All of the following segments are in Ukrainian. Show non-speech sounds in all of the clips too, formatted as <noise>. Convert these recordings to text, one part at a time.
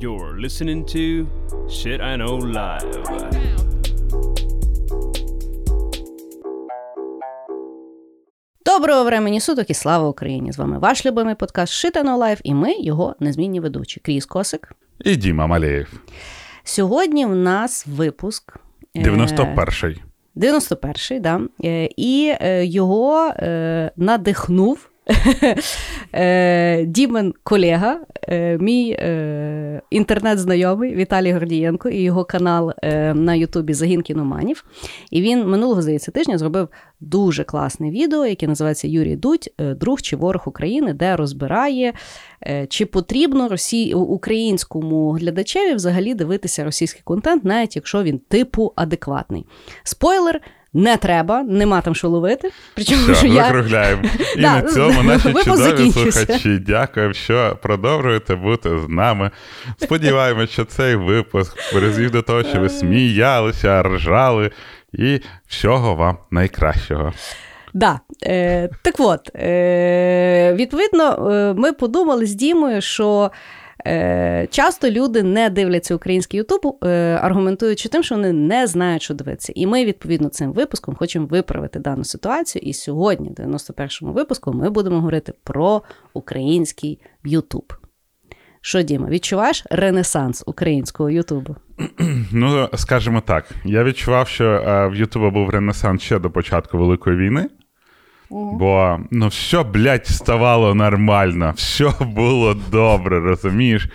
You're listening to Shit I Know Live. Доброго времени суток і слава Україні! З вами ваш любимий подкаст Shit I Know Live, і ми його незмінні ведучі. Кріс Косик. І Діма Малеєв. Сьогодні в нас випуск. е, 91-й. 91-й, да. Е, І е, його надихнув <laughs> Дімен колега, е, мій е, інтернет-знайомий Віталій Гордієнко і його канал е, на Ютубі Загін кіноманів. І він минулого здається тижня зробив дуже класне відео, яке називається Юрій Дудь, е, друг чи ворог України, де розбирає, е, чи потрібно росі... українському глядачеві взагалі дивитися російський контент, навіть якщо він типу адекватний. Спойлер. Не треба, нема там що ловити. Причому Все, що я закругляємо. <laughs> І на цьому <laughs> наші чудові слухачі. Дякую, що продовжуєте бути з нами. Сподіваємось, що цей випуск призвів до того, що ви сміялися, ржали, і всього вам найкращого. Да. Е, так от, е, відповідно, е, ми подумали з Дімою, що е, часто люди не дивляться український Ютуб, е, аргументуючи тим, що вони не знають, що дивитися. І ми, відповідно, цим випуском хочемо виправити дану ситуацію. І сьогодні, в 91-му випуску, ми будемо говорити про український Ютуб. Що, Діма, відчуваєш ренесанс українського Ютубу? <clears throat> Ну, скажімо так, я відчував, що е, в Ютуба був ренесанс ще до початку Великої війни. Бо ну все, блядь, ставало нормально, все було добре, розумієш?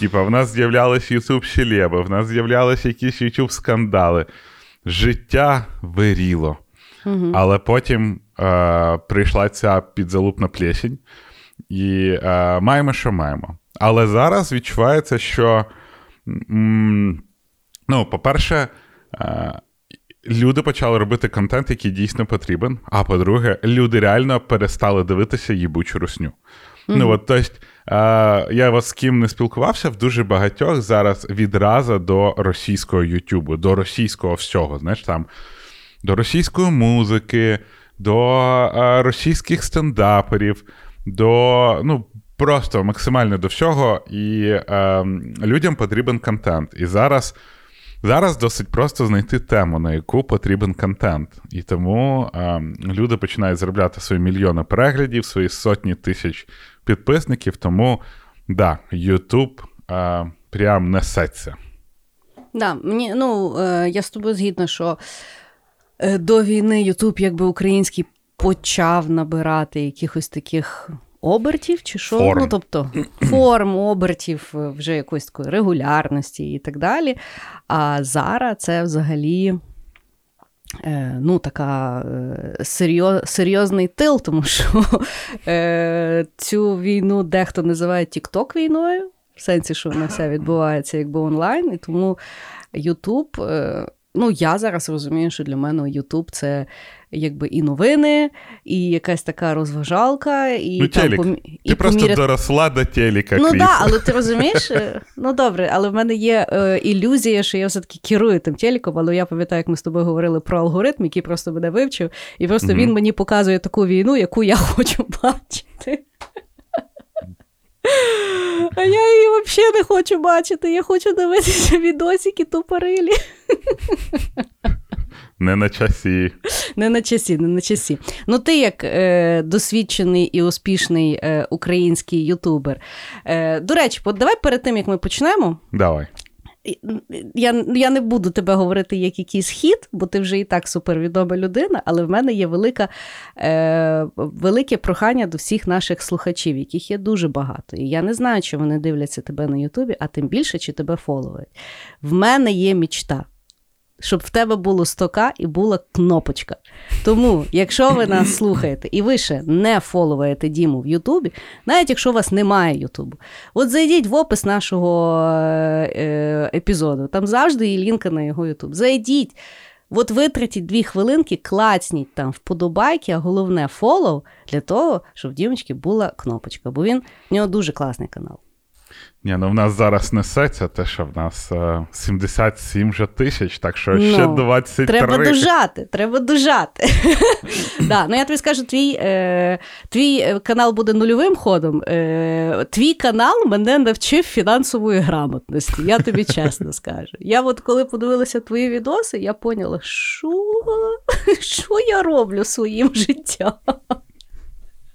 Типа, в нас з'являлися ютуб щелеби, в нас з'являлися якісь ютуб скандали. Життя виріло. Але потім е, прийшла ця підзалупна плесінь, і е, маємо, що маємо. Але зараз відчувається, що, м, ну, по-перше, е, люди почали робити контент, який дійсно потрібен. А по-друге, люди реально перестали дивитися їбучу русню. Ну, от, тобто, е, я вас з ким не спілкувався, в дуже багатьох зараз відраза до російського Ютубу, до російського всього. Знаєш, там до російської музики, до е, російських стендаперів, до ну, просто максимально до всього. І е, людям потрібен контент. І зараз, зараз досить просто знайти тему, на яку потрібен контент. І тому е, люди починають заробляти свої мільйони переглядів, свої сотні тисяч підписників. Тому да, YouTube е, прям несеться. Да, мені, ну, е, я з тобою згідна, що е, до війни Ютуб, якби український, почав набирати якихось таких обертів, чи що? Форм. Ну, тобто <clears throat> форм, обертів, е, вже якоїсь такої регулярності і так далі. А зараз це взагалі. Е, ну, така е, серйоз, серйозний тил, тому що е, цю війну дехто називає Тік-Ток війною, в сенсі, що вона вся відбувається якби онлайн, і тому Ютуб. Ну, я зараз розумію, що для мене Ютуб це якби і новини, і якась така розважалка, і ну, там телек. помі- Ти і просто поміряти- доросла до телека, Ну так, да, але ти <laughs> розумієш? е, Ну добре, але в мене є е, ілюзія, що я все-таки керую тим телеком, але я пам'ятаю, як ми з тобою говорили про алгоритм, який просто мене вивчив, і просто Мгм. він мені показує таку війну, яку я <laughs> хочу бачити. А я її взагалі не хочу бачити. Я хочу дивитися відосики тупорилі. Не на часі. Не на часі, не на часі. Ну, ти як е, досвідчений і успішний е, український ютубер. Е, до речі, от давай перед тим, як ми почнемо, Давай. Я, я не буду тебе говорити як якийсь хід, бо ти вже і так супервідома людина, але в мене є велика, е, велике прохання до всіх наших слухачів, яких є дуже багато. І я не знаю, чи вони дивляться тебе на Ютубі, а тим більше, чи тебе фоловують. В мене є мічта. Щоб в тебе було 100к і була кнопочка. Тому, якщо ви нас <clears throat> слухаєте і ви ще не фоловуєте Діму в Ютубі, навіть якщо у вас немає Ютубу, от зайдіть в опис нашого е, е, епізоду. Там завжди є лінка на його Ютуб. Зайдіть, от витратіть дві хвилинки, клацніть там вподобайки, а головне фолов для того, щоб в Дімочки була кнопочка, бо він в нього дуже класний канал. Ні, ну в нас зараз несеться те, що в нас е, 77 вже тисяч, так що ну, ще 23. Треба дожати, треба дожати. <laughs> да, ну Я тобі скажу, твій е, твій е, канал буде нульовим ходом. Е, Твій канал мене навчив фінансової грамотності, я тобі <laughs> чесно скажу. Я от коли подивилася твої відоси, я поняла, що, <laughs> що я роблю своїм життям.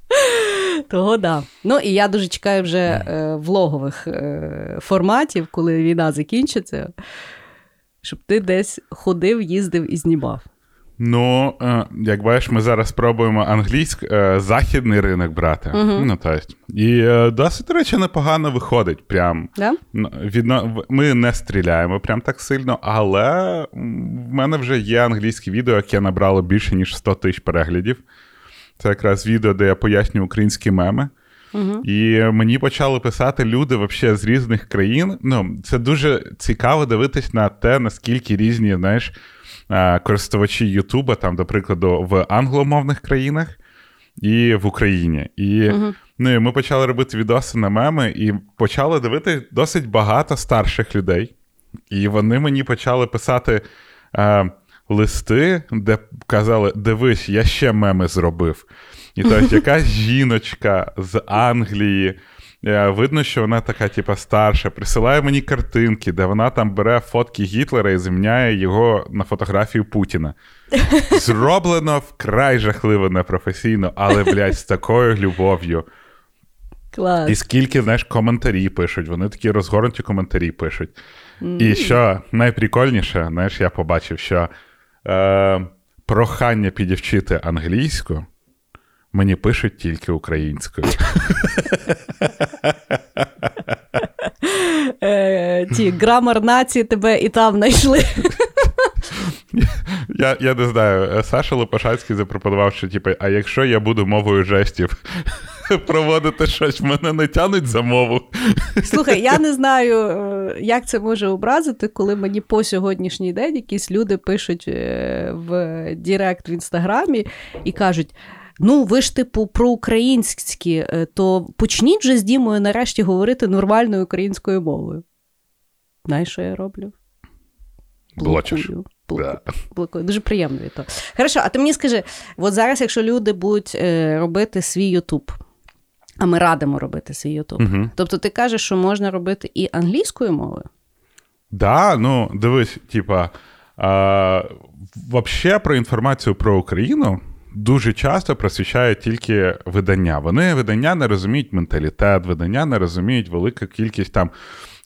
<laughs> Того да. Ну і я дуже чекаю вже е, влогових е, форматів, коли війна закінчиться, щоб ти десь ходив, їздив і знімав. Ну, е, як бачиш, ми зараз спробуємо англійський е, західний ринок брати. Uh-huh. Ну, то есть. І е, досить, до речі, непогано виходить. Прям. Yeah? Відно, Ми не стріляємо прям так сильно, але в мене вже є англійське відео, яке набрало більше, ніж 100 тисяч переглядів. Це якраз відео, де я пояснюю українські меми. Uh-huh. І мені почали писати люди вообще з різних країн. Ну, Це дуже цікаво дивитись на те, наскільки різні знаєш, користувачі Ютуба, там, до прикладу, в англомовних країнах і в Україні. І uh-huh. ну, і ми почали робити відоси на меми, і почали дивити досить багато старших людей. І вони мені почали писати листи, де казали: дивись, я ще меми зробив. І тобто <laughs> якась жіночка з Англії. Е, видно, що вона така, типа, старша, присилає мені картинки, де вона там бере фотки Гітлера і зміняє його на фотографію Путіна. <laughs> Зроблено вкрай жахливо непрофесійно, але, блядь, з такою любов'ю. Клас. І скільки, знаєш, коментарі пишуть, вони такі розгорнуті коментарі пишуть. Mm. І що найприкольніше, знаєш, я побачив, що е, прохання підівчити англійську мені пишуть тільки українською. Е, ті грамар нації тебе і там знайшли. <laughs> <laughs> Я я не знаю, Саша Лопашацький запропонував, що типу, а якщо я буду мовою жестів <laughs> проводити щось, мене не тянуть за мову. Слухай, я не знаю, е, як це може образити, коли мені по сьогоднішній день якісь люди пишуть е, в Директ в інстаграмі і кажуть. Ну, ви ж типу проукраїнські, е, то почніть вже з Дімою нарешті говорити нормальною українською мовою. Знаєш, що я роблю? Блокую. Блокую. Дуже приємно від того. Хорошо, а ти мені скажи: от зараз, якщо люди будуть е, робити свій Ютуб, а ми радимо робити свій Ютуб, угу. тобто ти кажеш, що можна робити і англійською мовою? Да, ну дивись, типа, а, взагалі про інформацію про Україну дуже часто просвічають тільки видання. Вони видання не розуміють менталітет, видання не розуміють велику кількість там,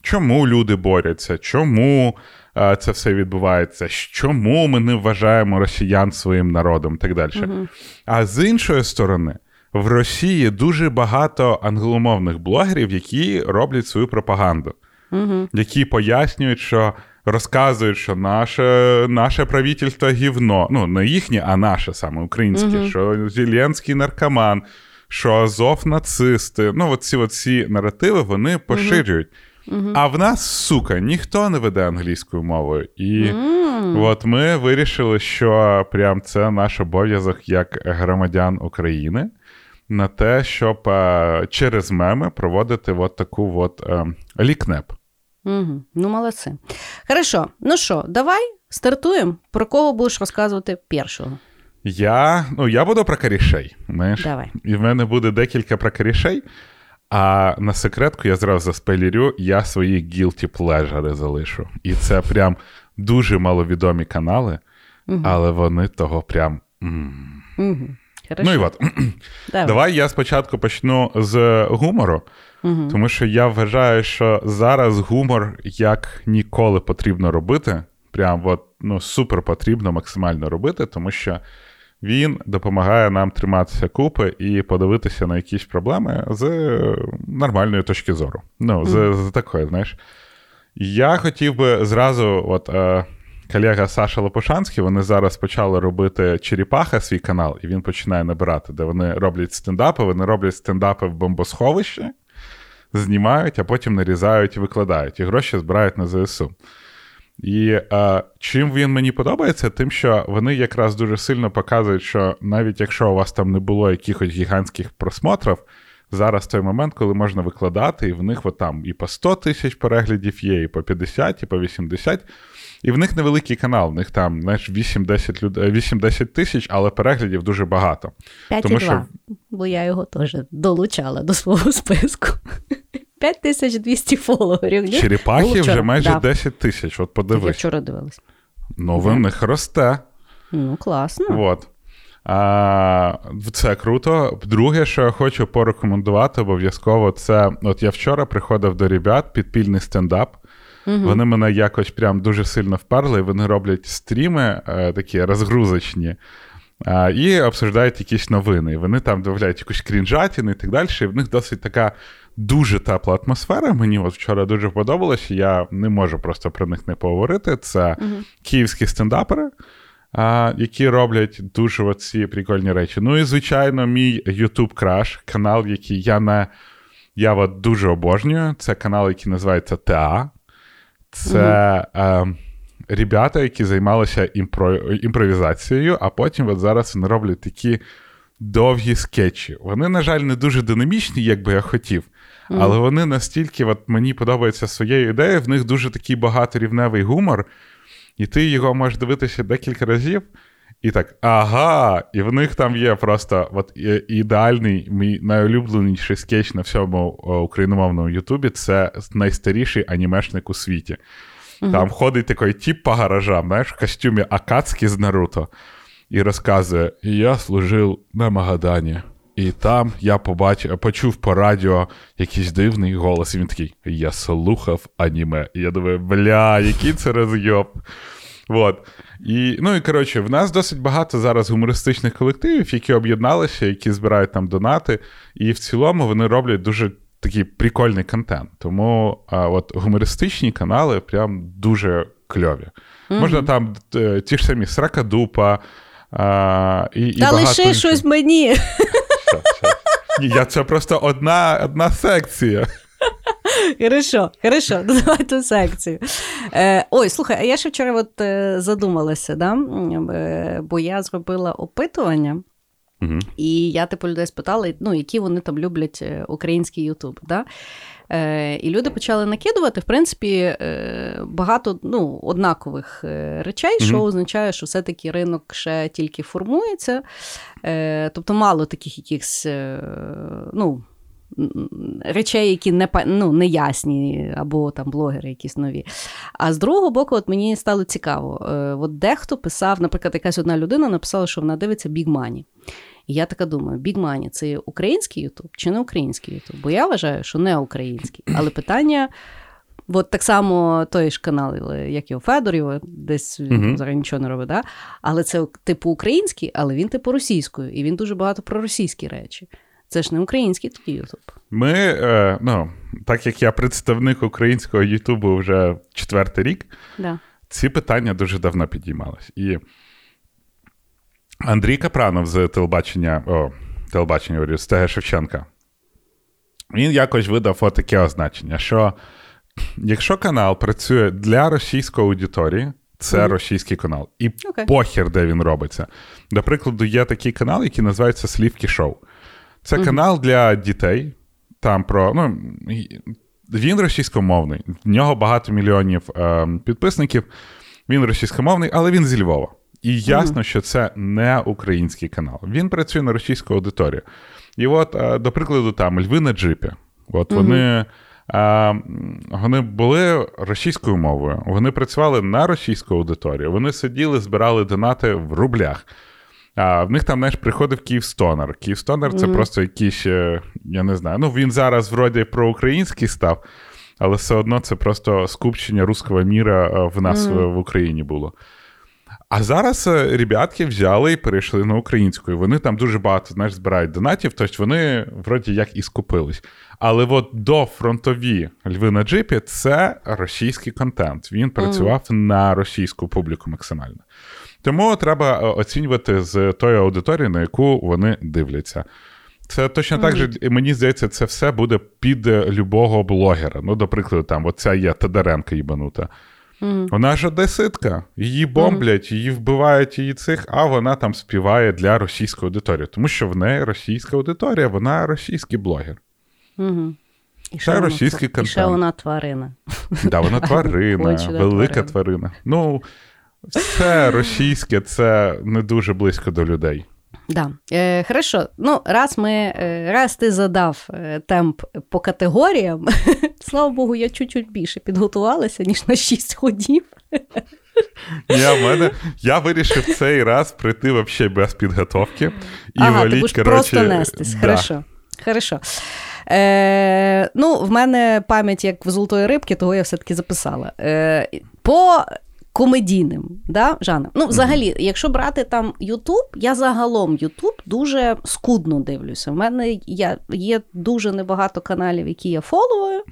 чому люди борються, чому це все відбувається, чому ми не вважаємо росіян своїм народом і так далі. Угу. А з іншої сторони. В Росії дуже багато англомовних блогерів, які роблять свою пропаганду, угу. які пояснюють, що розказують, що наше наше правительство гівно. Ну, не їхнє, а наше саме українське, uh що Зеленський наркоман, що Азов нацисти. Ну, оці оці наративи вони поширюють. А в нас, сука, ніхто не веде англійською мовою. І mm. от ми вирішили, що прям це наш обов'язок як громадян України. На те, щоб а, через меми проводити от таку от а, лікнеп. Угу. Ну, молодці. Хорошо. Ну що, давай стартуємо. Про кого будеш розказувати першого? Я ну, я буду про корішей. знаєш. Давай. І в мене буде декілька про корішей. А на секретку я зразу заспойлерю, я свої guilty pleasure залишу. І це прям дуже маловідомі канали, угу. але вони того прям. Угу. Ну і от. Давай. Давай я спочатку почну з гумору. Угу. Тому що я вважаю, що зараз гумор як ніколи потрібно робити. Прям от, ну, супер потрібно максимально робити, тому що він допомагає нам триматися купи і подивитися на якісь проблеми з нормальної точки зору. Ну, з, з такої, знаєш. Я хотів би зразу, от е, колега Саша Лопушанський, вони зараз почали робити Черепаха свій канал, і він починає набирати, де вони роблять стендапи, вони роблять стендапи в бомбосховищі знімають, а потім нарізають і викладають, і гроші збирають на ЗСУ. І а, чим він мені подобається, тим, що вони якраз дуже сильно показують, що навіть якщо у вас там не було якихось гігантських просмотрів, зараз той момент, коли можна викладати, і в них от там і по 100 тисяч переглядів є, і по 50, і по 80. І в них невеликий канал, в них там знаєш, 8-10 люд... 8-10 тисяч, але переглядів дуже багато. 5,2, Тому що... бо я його теж долучала до свого списку. 5200 фоловерів. Черепахи вже майже да. 10 тисяч. От подивись. Я вчора дивилась. Ну, в них росте. Ну, класно. От. А, Це круто. Друге, що я хочу порекомендувати, обов'язково, це от я вчора приходив до ребят підпільний стендап. Угу. Вони мене якось прям дуже сильно вперли. і Вони роблять стріми е, такі розгрузочні. А, І обсуждають якісь новини. І Вони там додають якусь крінжатіну і так далі. І в них досить така дуже тепла атмосфера. Мені от вчора дуже подобалось. Я не можу просто про них не поговорити. Це угу. київські стендапери а, які роблять дуже оці прикольні речі. Ну і, звичайно, мій YouTube Crash, канал, який я не я от дуже обожнюю. Це канал, який називається ТА. Це mm-hmm. е, ребята, які займалися імпро, імпровізацією, а потім от зараз вони роблять такі довгі скетчі. Вони, на жаль, не дуже динамічні, як би я хотів. Але вони настільки от мені подобаються своєю ідеєю, в них дуже такий багаторівневий гумор. І ти його можеш дивитися декілька разів, і так, ага, і в них там є просто от ідеальний, мій найулюбленіший скетч на всьому україномовному Ютубі це найстаріший анімешник у світі. uh Там ходить такий тіп по гаражам, знаєш, в костюмі Акацькі з Наруто, і розказує: Я служив на Магадані. І там я побачив, почув по радіо якийсь дивний голос. І він такий: Я слухав аніме. І я думаю, бля, який це розйоб. Вот. І, Ну і коротше, в нас досить багато зараз гумористичних колективів, які об'єдналися, які збирають там донати. І в цілому вони роблять дуже такий прикольний контент. Тому а, от гумористичні канали прям дуже кльові. Mm-hmm. Можна там е, ті ж самі Сракадупа. А, і, Та і лише щось мені. Ні, я це просто одна одна секція. Хорошо, хорошо, <laughs> давай ту секцію. Е, Ой, слухай, а я ще вчора от е, задумалася, да? Е, бо я зробила опитування. Угу. І я типу людей спитала, ну, які вони там люблять е, український Ютуб. Да? Е, І люди почали накидувати, в принципі, е, багато ну, однакових е, речей, mm-hmm. що означає, що все-таки ринок ще тільки формується. Е, Тобто мало таких якихось е, ну, речей, які не ну, не ясні, або там блогери якісь нові. А з другого боку, от мені стало цікаво. Е, от Дехто писав, наприклад, якась одна людина написала, що вона дивиться Big Money. І я така думаю, Big Money – це український Ютуб чи не український Ютуб? Бо я вважаю, що не український. Але питання. От так само той ж канал, як і у Федорів, десь uh-huh. зараз нічого не робить, да? але це типу український, але він типу російською, і він дуже багато про російські речі. Це ж не український тоді Ютуб. Ми, е, ну, так як я представник українського Ютубу вже четвертий рік, да. ці питання дуже давно підіймались. І Андрій Капранов з телебачення о, телебачення з ТГ Шевченка. Він якось видав таке означення, що якщо канал працює для російської аудиторії, це mm-hmm. російський канал. І okay. похер, де він робиться. До прикладу, є такий канал, який називається Слівки Шоу. Це mm-hmm. канал для дітей. Там про. ну, Він російськомовний. В нього багато мільйонів е, підписників. Він російськомовний, але він зі Львова. І ясно, mm-hmm. що це не український канал. Він працює на російську аудиторію. І от, е, до прикладу, там Льви на джипі. От вони. А, Вони були російською мовою, вони працювали на російську аудиторію, вони сиділи, збирали донати в рублях. А В них там знаєш, приходив Київстонер. Київстонер це mm-hmm. просто якийсь, е, я не знаю. Ну, він зараз вроді проукраїнський став, але все одно це просто скупчення руського міра е, в нас mm-hmm. в Україні було. А зараз е, ребятки взяли і перейшли на українську. І Вони там дуже багато знаєш, збирають донатів, тобто вони вроді як і скупились. Але от до фронтові льви на джипі це російський контент. Він працював mm. на російську публіку максимально. Тому треба е, оцінювати з тої аудиторії, на яку вони дивляться. Це точно mm. так же, мені здається, це все буде під любого блогера. Ну, до прикладу, там оця є Тодоренко їбанута. Mm. Вона ж одеситка, її бомблять, її вбивають її цих, а вона там співає для російської аудиторії, тому що в неї російська аудиторія, вона російський блогер. Угу. І Це російський контент. І ще вона тварина. Да, вона <laughs> тварина, велика тварина. Ну, все російське, це не дуже близько до людей. Да. Е, Хорошо. Ну, раз ми, е, раз ти задав е, темп по категоріям, <laughs> слава Богу, я чуть-чуть більше підготувалася, ніж на 6 ходів. Я мене, я вирішив цей раз прийти взагалі без підготовки і ага, валіть, ти коротше, просто нестись. Да. Хорошо. Хорошо. Е, Ну, в мене пам'ять як в золотої рибки, того я все-таки записала. Е, По комедійним да, жанром. Ну, взагалі, якщо брати там Ютуб, я загалом Ютуб дуже скудно дивлюся. У мене я, є дуже небагато каналів, які я фоловую,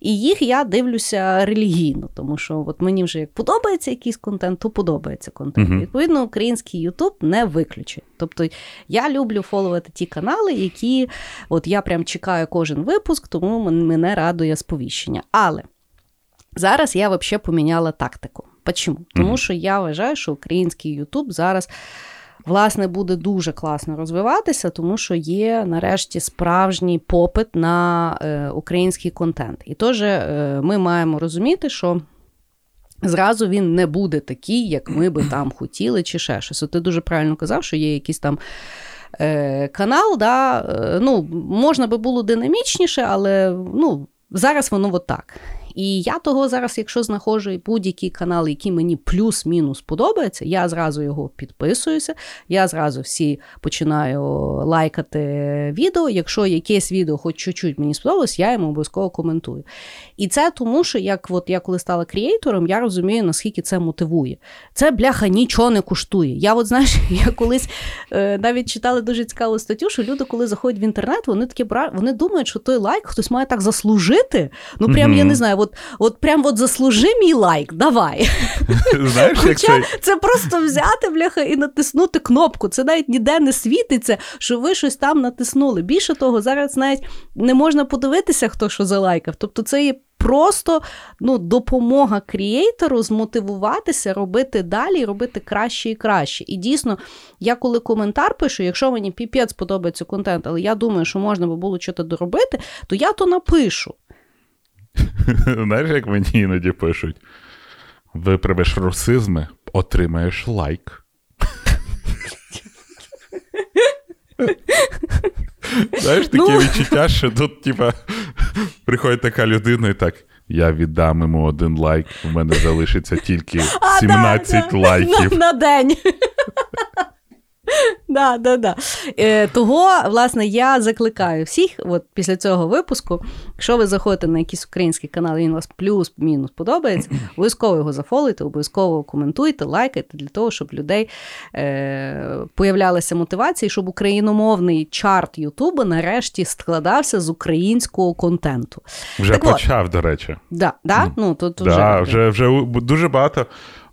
і їх я дивлюся релігійно, тому що от мені вже як подобається якийсь контент, то подобається контент. Uh-huh. Відповідно, український Ютуб не виключить. Тобто я люблю фоловувати ті канали, які от я прям чекаю кожен випуск, тому мене радує сповіщення. Але зараз я взагалі поміняла тактику. Почому? Тому що я вважаю, що український Ютуб зараз. Власне, буде дуже класно розвиватися, тому що є нарешті справжній попит на е, український контент. І теж е, ми маємо розуміти, що зразу він не буде такий, як ми би <clears throat> там хотіли, чи ще щось. От Ти дуже правильно казав, що є якийсь там. Е, канал, да, е, ну, можна би було динамічніше, але ну, зараз воно отак. І я того зараз, якщо знаходжу будь-який канал, який мені плюс-мінус подобається, я зразу його підписуюся, я зразу всі починаю лайкати відео. Якщо якесь відео, хоч чуть-чуть мені сподобалось, я йому обов'язково коментую. І це тому, що як от я коли стала креатором, я розумію, наскільки це мотивує. Це бляха нічого не коштує. Я от знаєш, <laughs> я колись е, навіть читала дуже цікаву статтю, що люди, коли заходять в інтернет, вони такі вони думають, що той лайк хтось має так заслужити. Ну прям mm-hmm. я не знаю от от прям от заслужи мій лайк, давай. <laughs> Знаєш, Хоча як це просто взяти, бляха, і натиснути кнопку. Це навіть ніде не світиться, що ви щось там натиснули. Більше того, зараз навіть не можна подивитися, хто що залайкав. Тобто, це є. Просто ну, допомога крієйтору змотивуватися, робити далі, робити краще і краще. І дійсно, я коли коментар пишу, якщо мені піпець подобається контент, але я думаю, що можна би було щось доробити, то я то напишу. <laughs> Знаєш, як мені іноді пишуть: виправиш русизми, отримаєш лайк. Знаєш, таке ну... відчуття, що тут, типа, приходить така людина і так. Я віддам йому один лайк, у мене залишиться тільки 17 а, да, лайків. На, на день. <laughs> Да, да, да. Е, Того, власне, я закликаю всіх, от після цього випуску, якщо ви заходите на якийсь український канал, він вас плюс-мінус подобається, <clears throat> обов'язково його зафолуйте, обов'язково коментуйте, лайкайте для того, щоб людей е, появлялася мотивація, щоб україномовний чарт Ютуба нарешті складався з українського контенту. Вже так почав, от. до речі. Да, да? Ну, тут да, вже, вже, вже дуже багато.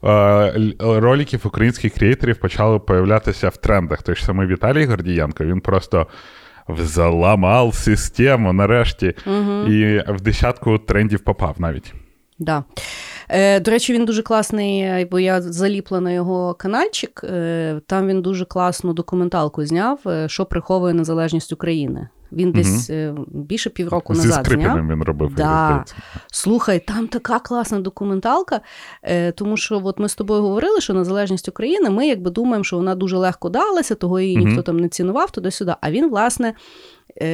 Е, роликів українських креаторів почали появлятися в трендах. Той ж самий Віталій Гордієнко, він просто заламав систему нарешті угу. і в десятку трендів попав навіть. Да. Е, До речі, він дуже класний, бо я заліпла на його каналчик. Е, Там він дуже класну документалку зняв, е, що приховує незалежність України. Він угу. десь е, більше півроку Зі назад. зняв. він робив. Да. Слухай, там така класна документалка, е, тому що от ми з тобою говорили, що незалежність України, ми якби думаємо, що вона дуже легко далася, того її угу. ніхто там не цінував туди-сюди. А він, власне,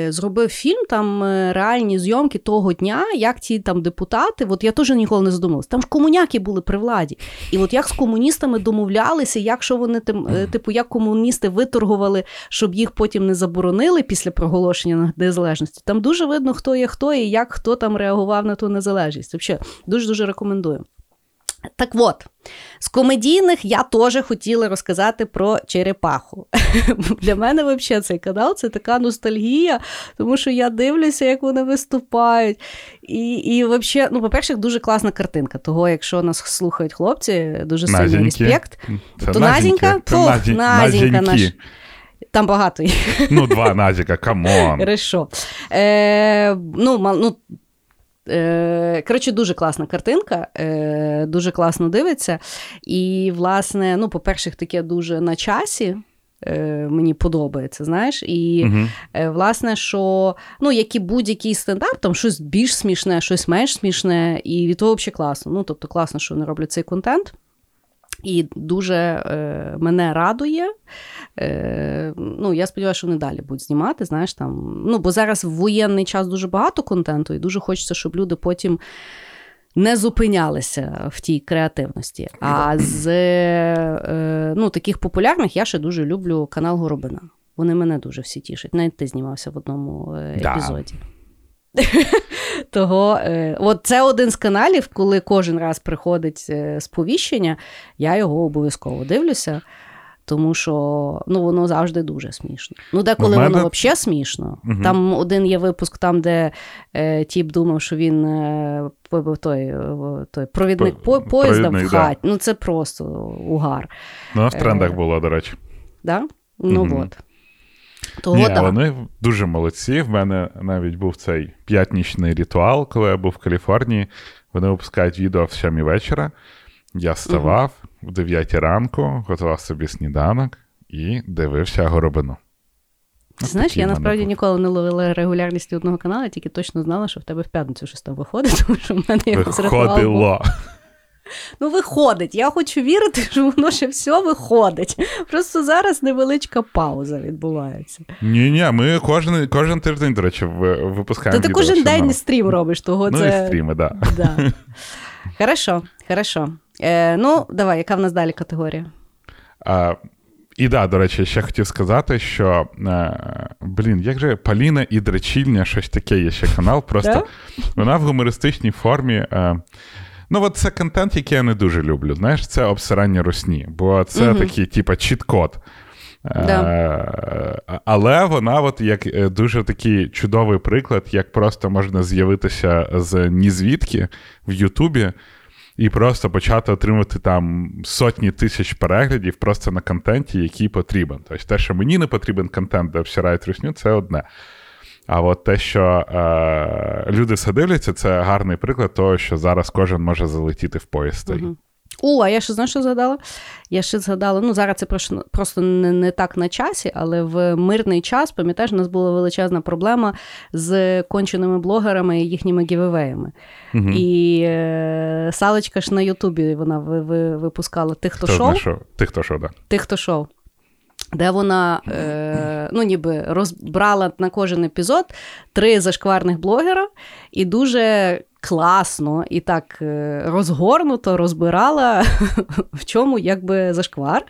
зробив фільм, там е, реальні зйомки того дня, як ті там депутати, от я теж ніколи не задумалася, там ж комуняки були при владі. І от як з комуністами домовлялися, як що вони тим, е, типу, як комуністи виторгували, щоб їх потім не заборонили після проголошення незалежності. Там дуже видно, хто є хто і як хто там реагував на ту незалежність. Взагалі, дуже дуже рекомендую. Так от, з комедійних я теж хотіла розказати про черепаху. <laughs> Для мене взагалі цей канал це така ностальгія, тому що я дивлюся, як вони виступають. І, і взагалі, ну, по-перше, дуже класна картинка. Того, якщо нас слухають хлопці, дуже сильний респект. Це то назінька, то назінька наш. Там багато Ну, два назіка, come on. Хорошо. Е, ну, ну, Е, Коротше, дуже класна картинка, е, дуже класно дивиться. І, власне, ну, по-перше, таке дуже на часі. Е, мені подобається, знаєш, і uh власне, що ну, як і будь-який стендап, там щось більш смішне, щось менш смішне, і від того взагалі класно. Ну, тобто, класно, що вони роблять цей контент. І дуже е, мене радує. Е, ну, Я сподіваюся, що вони далі будуть знімати. знаєш, там, ну, Бо зараз в воєнний час дуже багато контенту, і дуже хочеться, щоб люди потім не зупинялися в тій креативності. А з е, ну, таких популярних я ще дуже люблю канал Горобина. Вони мене дуже всі тішать. Навіть ти знімався в одному е, епізоді. Да. <laughs> Того, е, от це один з каналів, коли кожен раз приходить е, сповіщення, я його обов'язково дивлюся, тому що ну, воно завжди дуже смішно. Ну, деколи мене... воно взагалі смішно. Угу. Там один є випуск, там, де е, тіп думав, що він е, той той провідник по, поїзда в хаті. Да. Ну, це просто угар. Ну, а в трендах е, було, до речі. Да? Ну угу. от. Того, Ні, да. Вони дуже молодці. В мене навіть був цей п'ятнічний ритуал, коли я був в Каліфорнії. Вони випускають відео в 7 вечора. Я вставав угу. в 9 ранку, готував собі сніданок і дивився горобину. Ти знаєш, я насправді ніколи не ловила регулярність одного каналу, тільки точно знала, що в тебе в п'ятницю щось там виходить, <laughs> тому що в мене якось ритуал Ну, виходить. Я хочу вірити, що воно ще все виходить. Просто зараз невеличка пауза відбувається. Ні, ні, ми кожен кожен тиждень, до речі, випускаємо. То ти кожен день не стрім робиш, того ну, це. Ну, і стріми, да. да. Хорошо, хорошо. Е, Ну, давай, яка в нас далі категорія? А, І да, до речі, ще хотів сказати, що е, блін, як же Поліна і Дречільня, щось таке є ще канал. Просто вона в гумористичній формі. Е, Ну, от це контент, який я не дуже люблю. Знаєш, це обсирання русні, бо це угу. такий, типа, чіт-код. Да. Е, але вона, от як е, дуже такий чудовий приклад, як просто можна з'явитися з нізвідки в Ютубі і просто почати отримати там сотні тисяч переглядів просто на контенті, який потрібен. Тобто те, що мені не потрібен контент, де обсирають русню, це одне. А от те, що е, люди все дивляться, це гарний приклад того, що зараз кожен може залетіти в поїзд. Угу. О, а я ще знаєш, що згадала? Я ще згадала, ну зараз це просто не не так на часі, але в мирний час, пам'ятаєш, у нас була величезна проблема з конченими блогерами і їхніми гівевеями. Угу. І е, Салочка ж на Ютубі вона ви, ви, випускала тих, хто, хто шоу. Тих, хто шоу, да. Тих, хто шоу де вона е, ну, ніби розбрала на кожен епізод три зашкварних блогера і дуже класно і так е, розгорнуто розбирала, <laughs> в чому якби зашквар.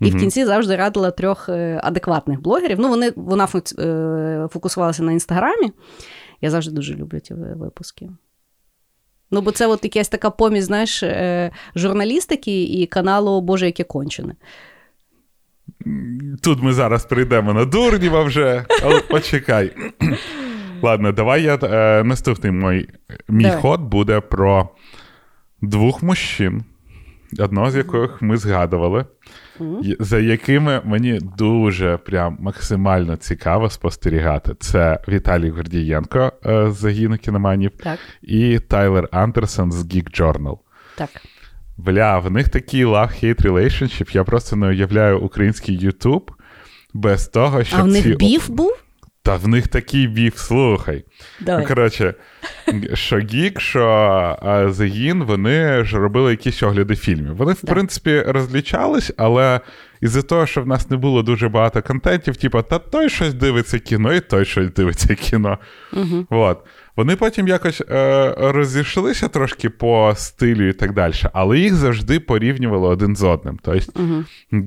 І mm-hmm. в кінці завжди радила трьох е, адекватних блогерів. Ну, вони, Вона е, фокусувалася на інстаграмі. Я завжди дуже люблю ті випуски. Ну, бо це от якась така помість, знаєш, журналістики і каналу Боже, яке кончене. Тут ми зараз прийдемо на дурніва вже, але почекай. Ладно, давай я е, наступний мій, мій давай. ход буде про двох мужчин, одного з яких ми згадували, mm-hmm. за якими мені дуже прям максимально цікаво спостерігати. Це Віталій Гордієнко е, з загіну кіноманів так. і Тайлер Андерсон з Geek Journal. Так. Бля, в них такий love-hate relationship, Я просто не уявляю український Ютуб без того, що. А в них ці... біф був? Та в них такий біф, слухай. Давай. Ну, коротше, що Гік, що Загін, вони ж робили якісь огляди фільмів. Вони, в да. принципі, розлічались, але із-за того, що в нас не було дуже багато контентів, типу, та той щось дивиться кіно, і той щось дивиться кіно. Угу. От. Вони потім якось е, розійшлися трошки по стилю і так далі, але їх завжди порівнювали один з одним. Тобто uh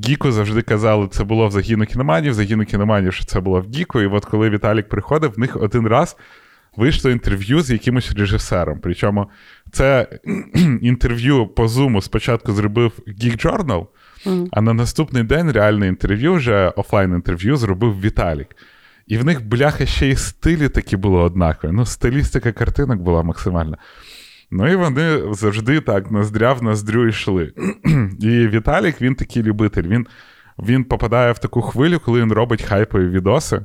Гіку завжди казали, це було в загіну кіноманів, загіну кіноманів, що це було в Гіку. І от коли Віталік приходив, в них один раз вийшло інтерв'ю з якимось режисером. Причому це <clears throat> інтерв'ю по зуму спочатку зробив Geek Journal, uh а на наступний день реальне інтерв'ю, вже офлайн інтерв'ю, зробив Віталік. І в них, бляха, ще й стилі такі були однакові. Ну, стилістика картинок була максимальна. Ну і вони завжди так ноздря в ноздрю йшли. <clears throat> І Віталік, він такий любитель. Він він попадає в таку хвилю, коли він робить хайпові відоси.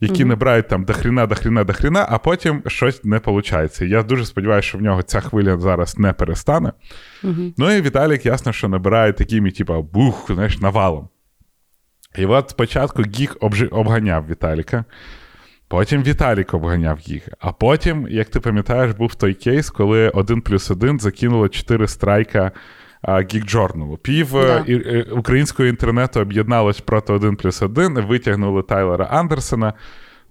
які угу. набирають там дохріна, дохріна, дохріна, а потім щось не виходить. Я дуже сподіваюся, що в нього ця хвиля зараз не перестане. Угу. Ну і Віталік, ясно, що набирає такими, типу, бух, знаєш, навалом. І от спочатку Гік обганяв Віталіка. Потім Віталік обганяв їх. А потім, як ти пам'ятаєш, був той кейс, коли один плюс один закинуло чотири страйка Geek Journal. Пів да. Е, українського інтернету об'єдналось проти 1 плюс 1, витягнули Тайлера Андерсона.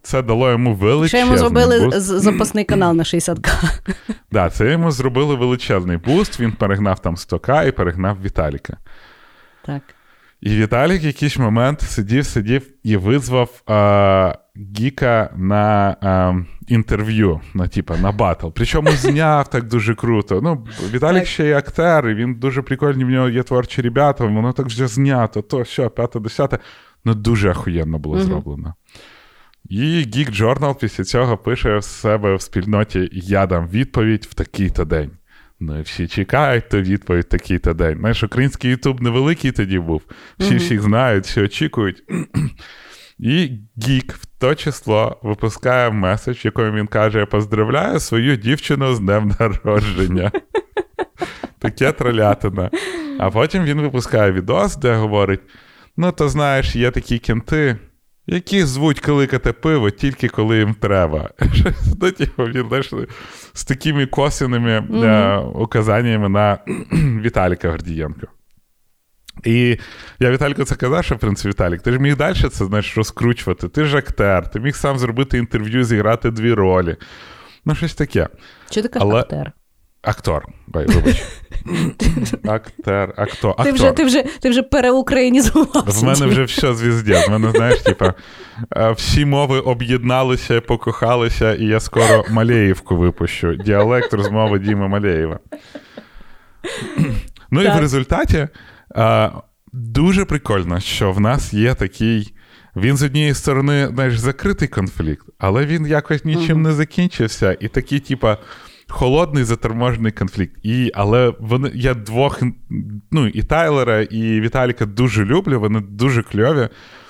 Це дало йому величезний Ще йому зробили буст. запасний канал на 60к. <laughs> Да, це йому зробили величезний буст. Він перегнав там 100к і перегнав Віталіка. Так. І Віталік в якийсь момент сидів, сидів і визвав а, Geek'а на а, інтерв'ю, на типа, на батл. Причому зняв так дуже круто. Ну, Віталік так. ще й актер, і він дуже прикольний, в нього є творчі ребята, воно так вже знято, то що, п'яте, десяте. Ну, дуже ахуєнно було угу. зроблено. І Geek Journal після цього пише в себе в спільноті: Я дам відповідь в такий-то день. Ну і всі чекають то відповідь такий-то день. Знаєш, український Ютуб невеликий тоді був. Всі mm-hmm. всіх знають, всі очікують. І Гік в то число випускає меседж, в якому він каже: Я поздравляю свою дівчину з днем народження. <laughs> Таке тролятина. А потім він випускає відос, де говорить: ну, то знаєш, є такі кінти, які звуть кликати пиво тільки коли їм треба. <laughs> Ну, типу, він знаєш, з такими косвенними mm-hmm. указаннями на <clears throat> Віталіка Гордієнка. І я Віталіку це казав, що в принципі Віталік, ти ж міг далі це знаєш, розкручувати. Ти ж актер, ти міг сам зробити інтерв'ю, зіграти дві ролі. Ну, щось таке. Чи ти кажеш Але... актер? Актор. Ой, вибач. <laughs> Актер, актор. Ти вже ти вже, ти вже переукраїнізувався. В мене вже все звізде. В мене, знаєш, типа, е, всі мови об'єдналися, покохалися, і я скоро Малеївку випущу. Діалект розмови Діми Малеєва. Ну так. і в результаті а, дуже прикольно, що в нас є такий. Він з однієї сторони, знаєш, закритий конфлікт, але він якось нічим не закінчився. І такий, типа холодний заторможений конфлікт. І, Але вони я двох, ну, і Тайлера, і Віталіка дуже люблю, вони дуже кльові.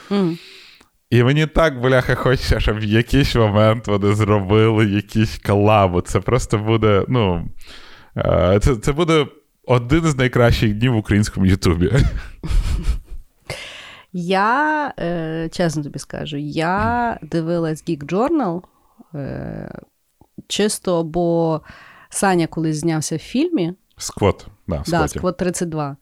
Mm. І мені так, бляха, хочеться, щоб в якийсь момент вони зробили якісь колабу. Це просто буде, ну. Е, це, це буде один з найкращих днів в українському Ютубі. Я, е, чесно тобі скажу, я дивилась Geek Journal е, чисто, бо Саня колись знявся в фільмі. Сквот, да, да, Сквот 32.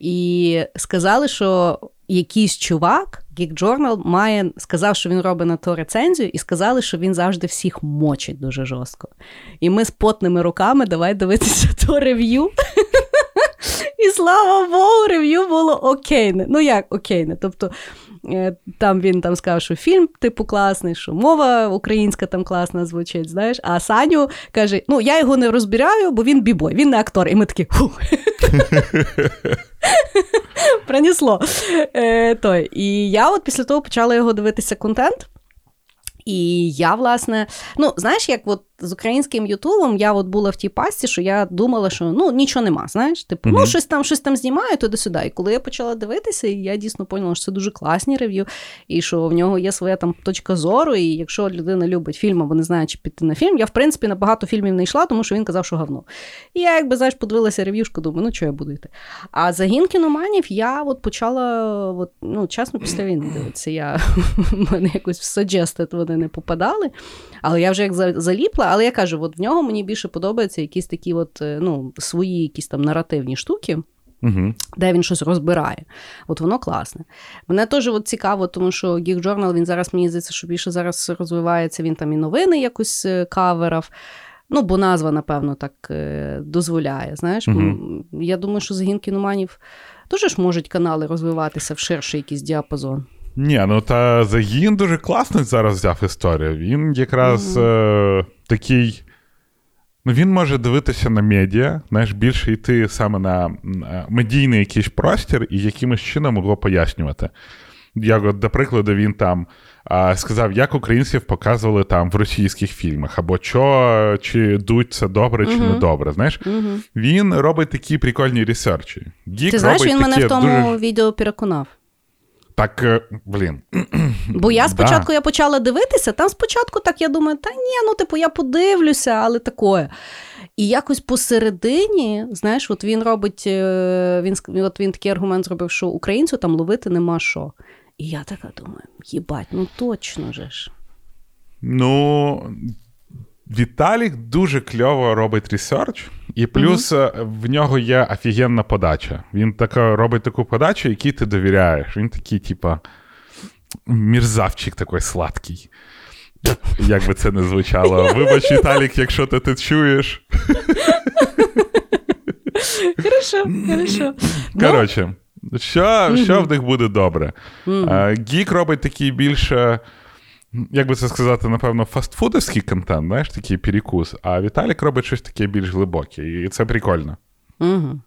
І сказали, що якийсь чувак, Geek Journal, має, сказав, що він робить на то рецензію, і сказали, що він завжди всіх мочить дуже жорстко. І ми з потними руками давай дивитися <laughs> то рев'ю. І слава Богу, рев'ю було окейне. Ну як окейне? Тобто там він там сказав, що фільм, типу, класний, що мова українська там класна звучить. знаєш. А Саню каже: ну, я його не розбираю, бо він бібой, він не актор. І ми такі. <laughs> Принесло. Е, той. І я от після того почала його дивитися контент. І я, власне, ну, знаєш, як от з українським Ютубом я от була в тій пасті, що я думала, що ну нічого нема, знаєш, типу, ну щось там щось там знімаю туди-сюди. І коли я почала дивитися, я дійсно поняла, що це дуже класні рев'ю, і що в нього є своя там точка зору. І якщо людина любить фільм, або не знає, чи піти на фільм, я в принципі на багато фільмів не йшла, тому що він казав, що говно. І я, якби знаєш, подивилася рев'юшку, думаю, ну що я буду йти. А загін кіноманів я от почала, от, ну, чесно, після війни дивитися. Я <laughs> в мене якось в саджестит вони не попадали. Але я вже як заліпла, але я кажу, от в нього мені більше подобаються якісь такі от, е, ну, свої якісь там наративні штуки. uh Де він щось розбирає. От воно класне. Мене теж от цікаво, тому що Geek Journal, він зараз, мені здається, що більше зараз розвивається, він там і новини якось е, каверав. Ну, бо назва, напевно, так е, дозволяє. Знаєш, uh Я думаю, що загін кіноманів теж ж можуть канали розвиватися в ширший якийсь діапазон. Ні, ну та загін дуже класно зараз взяв історію. Він якраз е, такий. Ну, Він може дивитися на медіа, знаєш, більше йти саме на медійний якийсь простір і якимось чином його пояснювати. Як, от, до прикладу, він там а, сказав, як українців показували там в російських фільмах, або що, чи дуть це добре, чи uh-huh. не добре. Знаєш, uh-huh. Він робить такі прикольні ресерчі. Ти знаєш, він мене в тому дуже... відео переконав. Так, е, блін. Бо я спочатку да. я почала дивитися, там спочатку так я думаю, та ні, ну типу, я подивлюся, але такое. І якось посередині, знаєш, от він робить, е, він от він такий аргумент зробив, що українцю там ловити нема що. І я така думаю, їбать, ну точно же ж. Ну, Віталік дуже кльово робить ресерч, і плюс mm-hmm. в нього є офігенна подача. Він така, робить таку подачу, якій ти довіряєш. Він такий, типа, мірзавчик такий сладкий. Як би це не звучало. <laughs> Вибач, Віталік, якщо ти це чуєш. Хорошо, хорошо. Ну, Коротше, що що в них буде добре? Mm-hmm. Гік робить такий більше як би це сказати, напевно, фастфудовський контент, знаєш, такий перекус, а Віталік робить щось таке більш глибоке, і це прикольно. Угу.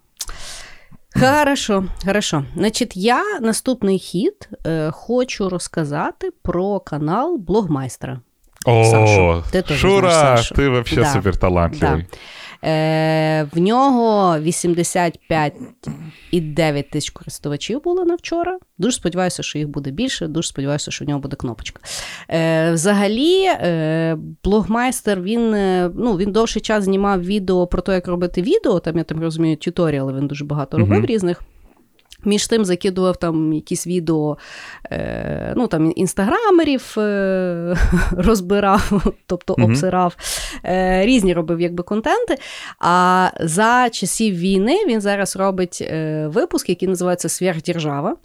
Хорошо, хорошо. Значить, я наступний хід е, хочу розказати про канал блогмайстра. О, Сашу. Ти Шура, знаєш, ти взагалі да, суперталантливий. Да. Е, В нього 85,9 тисяч користувачів було на вчора. Дуже сподіваюся, що їх буде більше. Дуже сподіваюся, що в нього буде кнопочка. Е, Взагалі, е, блогмайстер він е, ну, він довший час знімав відео про те, як робити відео. Там я там розумію, тюторіали він дуже багато робив mm-hmm. різних. Між тим закидував там якісь відео, е, ну там інстаграмерів е, <laughs> розбирав, тобто mm-hmm. обсирав, е, різні робив якби контенти. А за часів війни він зараз робить е, випуск, який називається Сверхдержава.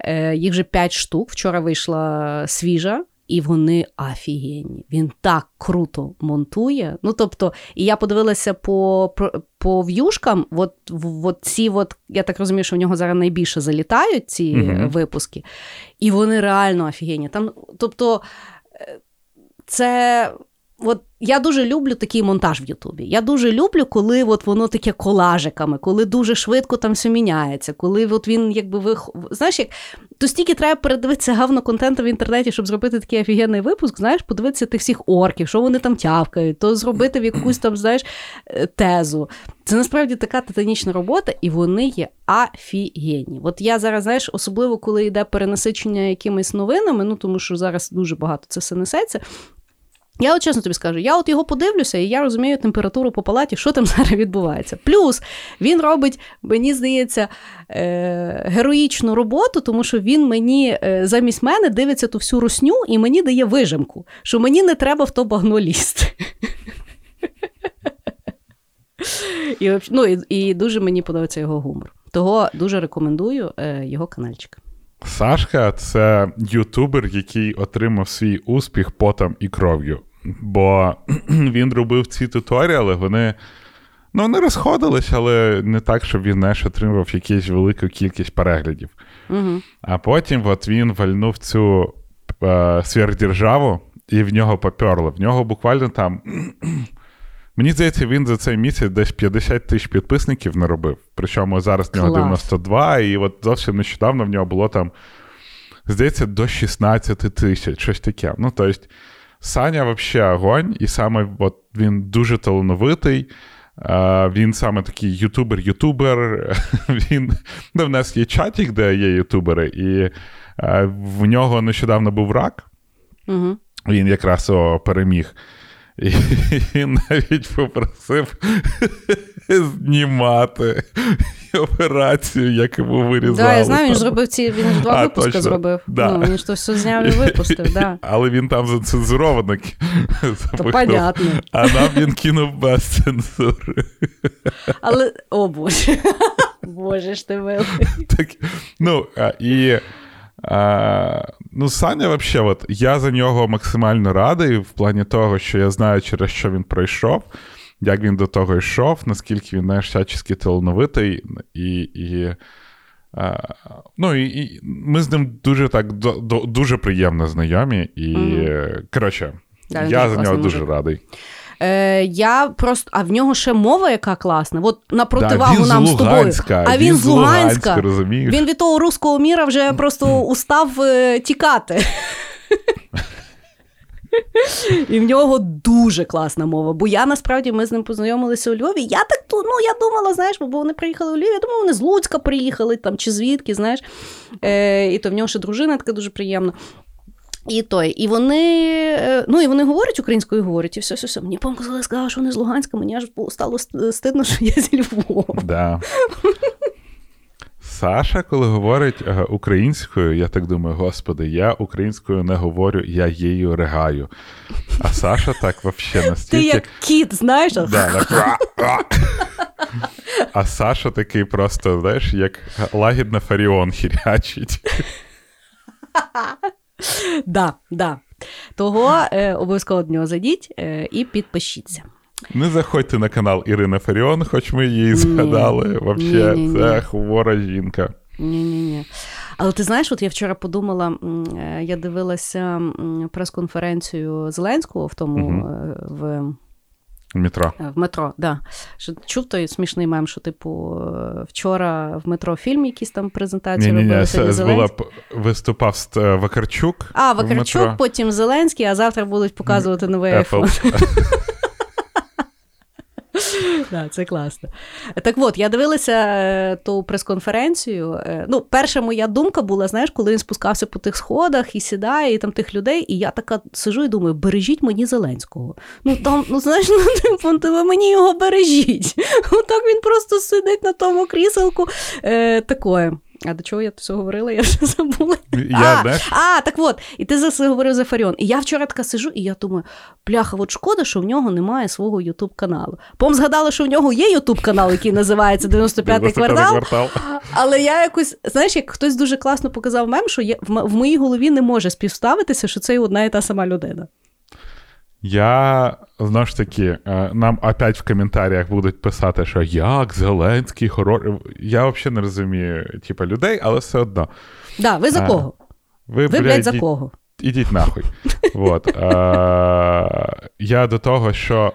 Е, їх вже п'ять штук. Вчора вийшла свіжа і вони афігенні. Він так круто монтує. Ну, тобто, і я подивилася по по в'юшкам, от, от ці, от, я так розумію, що в нього зараз найбільше залітають ці угу. випуски, і вони реально офігенні. Там, Тобто, е, це. От я дуже люблю такий монтаж в Ютубі. Я дуже люблю, коли от воно таке колажиками, коли дуже швидко там все міняється, коли от він якби ви знаєш, як то стільки треба передивитися гавно контенту в інтернеті, щоб зробити такий офігенний випуск, знаєш, подивитися тих всіх орків, що вони там тявкають, то зробити в якусь там, знаєш, е, тезу. Це насправді така титанічна робота, і вони є офігенні. От я зараз, знаєш, особливо коли йде перенасичення якимись новинами, ну тому що зараз дуже багато це все несеться. Я от чесно тобі скажу, я от його подивлюся, і я розумію температуру по палаті, що там <laughs> зараз відбувається. Плюс він робить, мені здається, е- героїчну роботу, тому що він мені е- замість мене дивиться ту всю русню і мені дає вижимку, що мені не треба в то багно лізти. <laughs> І ну, і, і дуже мені подобається його гумор. Того дуже рекомендую е, його каналчик. Сашка це ютубер, який отримав свій успіх потом і кров'ю. Бо <clears throat> він робив ці туторіали, вони ну, вони розходились, але не так, щоб він знаєш, отримав якусь велику кількість переглядів. Угу. А потім от він вальнув цю е, сверхдержаву, і в нього поперло. В нього буквально там Мені здається, він за цей місяць десь 50 тисяч підписників наробив. Причому зараз в нього Клас. 92, і от зовсім нещодавно в нього було там, здається, до 16 тисяч, щось таке. Ну, тобто, Саня взагалі огонь, і саме от він дуже талановитий. Він саме такий ютубер-ютубер. <laughs> Він ну, в нас є чатик, де є ютубери, і в нього нещодавно був рак. Угу. Він якраз о, переміг. І <laughs> він навіть попросив знімати операцію, як йому вирізали. Так, да, я знаю, він ж зробив ці, він ж два а, випуски точно. зробив. Да. Ну, Він ж то все зняв і випустив, да. <laughs> Але він там зацензуровано. То понятно. А нам він кинув без цензури. Але, о Боже. <laughs> Боже ж ти милий. Так, ну, і а, Ну, Саня, взагалі, от, я за нього максимально радий в плані того, що я знаю, через що він пройшов, як він до того йшов, наскільки він знаєш, всячески талановитий. І, і, а, ну, і, і ми з ним дуже так до, до, дуже приємно знайомі. І, mm-hmm. коротше, да, я за нього дуже радий. Е, Я просто, а в нього ще мова, яка класна. От на противагу да, нам з тобою. А він, він з Луганська. розумієш? Він від того руського міра вже <clears throat> просто устав е, тікати. І в нього дуже класна мова. Бо я насправді ми з ним познайомилися у Львові. Я так ну я думала, знаєш, бо вони приїхали у Львів, я думала, вони з Луцька приїхали там чи звідки, знаєш. Е, І то в нього ще дружина така дуже приємна. І той, і вони е, ну і вони говорять українською, говорять, і все, все, все. Мені помказали, сказали, що вони з Луганська, мені аж стало стидно, що я зі Львова. Да. Саша, коли говорить е, українською, я так думаю, господи, я українською не говорю, я її ригаю. А Саша так взагалі настільки... Ти як кіт, знаєш? Да, так... А Саша такий просто, знаєш, як лагідна Фаріон хірячить. Да, да. Того е, обов'язково до нього зайдіть е, і підпишіться. Не заходьте на канал Ірини Фаріон, хоч ми її згадали. Взагалі, це хвора жінка. Ні-ні-ні. Але ти знаєш, от я вчора подумала, е, я дивилася прес-конференцію Зеленського в тому угу. в. Метро. В метро, да. Що, Чув той смішний мем, що, типу, вчора в метро фільм якісь там презентації ні, робили. Ні, була виступав Вакарчук. А, Вакарчук, потім Зеленський, а завтра будуть показувати новий iPhone. <laughs> <laughs> Да, Це класно. Так от, я дивилася е, ту прес-конференцію. Е, ну, Перша моя думка була, знаєш, коли він спускався по тих сходах і сідає, і там тих людей, і я така сижу і думаю, бережіть мені Зеленського. Ну там, ну знаєш, <laughs> ну, типу, ви мені його бережіть. <laughs> Отак він просто сидить на тому кріселку. Е, Такое. А до чого я все говорила? Я вже забула. Я, а, а, так от, і ти за це говорив за Фаріон. І я вчора така сижу, і я думаю, пляха, от шкода, що в нього немає свого Ютуб каналу. Пом згадала, що в нього є Ютуб канал, який називається 95-й квартал. квартал. Але я якось, знаєш, як хтось дуже класно показав мем, що є, в, в моїй голові не може співставитися, що це одна і та сама людина. Я знову ж таки, е, нам опять в коментарях будуть писати, що як Зеленський хороший. Я взагалі не розумію типу, людей, але все одно. Да, ви за а, кого? Ви, ви блядь, блядь, за кого? Ідіть нахуй. <laughs> Вот. А, Я до того, що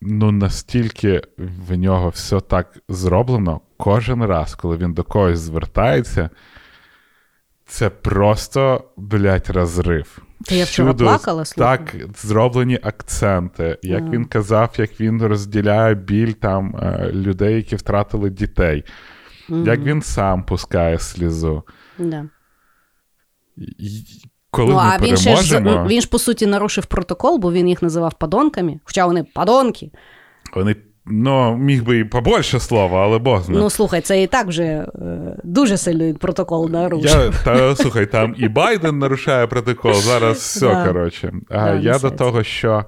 ну настільки в нього все так зроблено, кожен раз, коли він до когось звертається, це просто, блядь, розрив. Та я вчора Всюду плакала, слухай. Так, зроблені акценти. Як а. він казав, як він розділяє біль там е, людей, які втратили дітей, mm як він сам пускає слізу. Да. Коли ну, ми а він ще ж він ж по суті нарушив протокол, бо він їх називав падонками, хоча вони падонки. Вони Ну, міг би і побольше слова, але Бог знає. Ну, слухай, це і так вже е, дуже сильний протокол нарушив. Я, Та слухай, там і Байден нарушає протокол, зараз <laughs> все, да. коротше. А да, я до того, що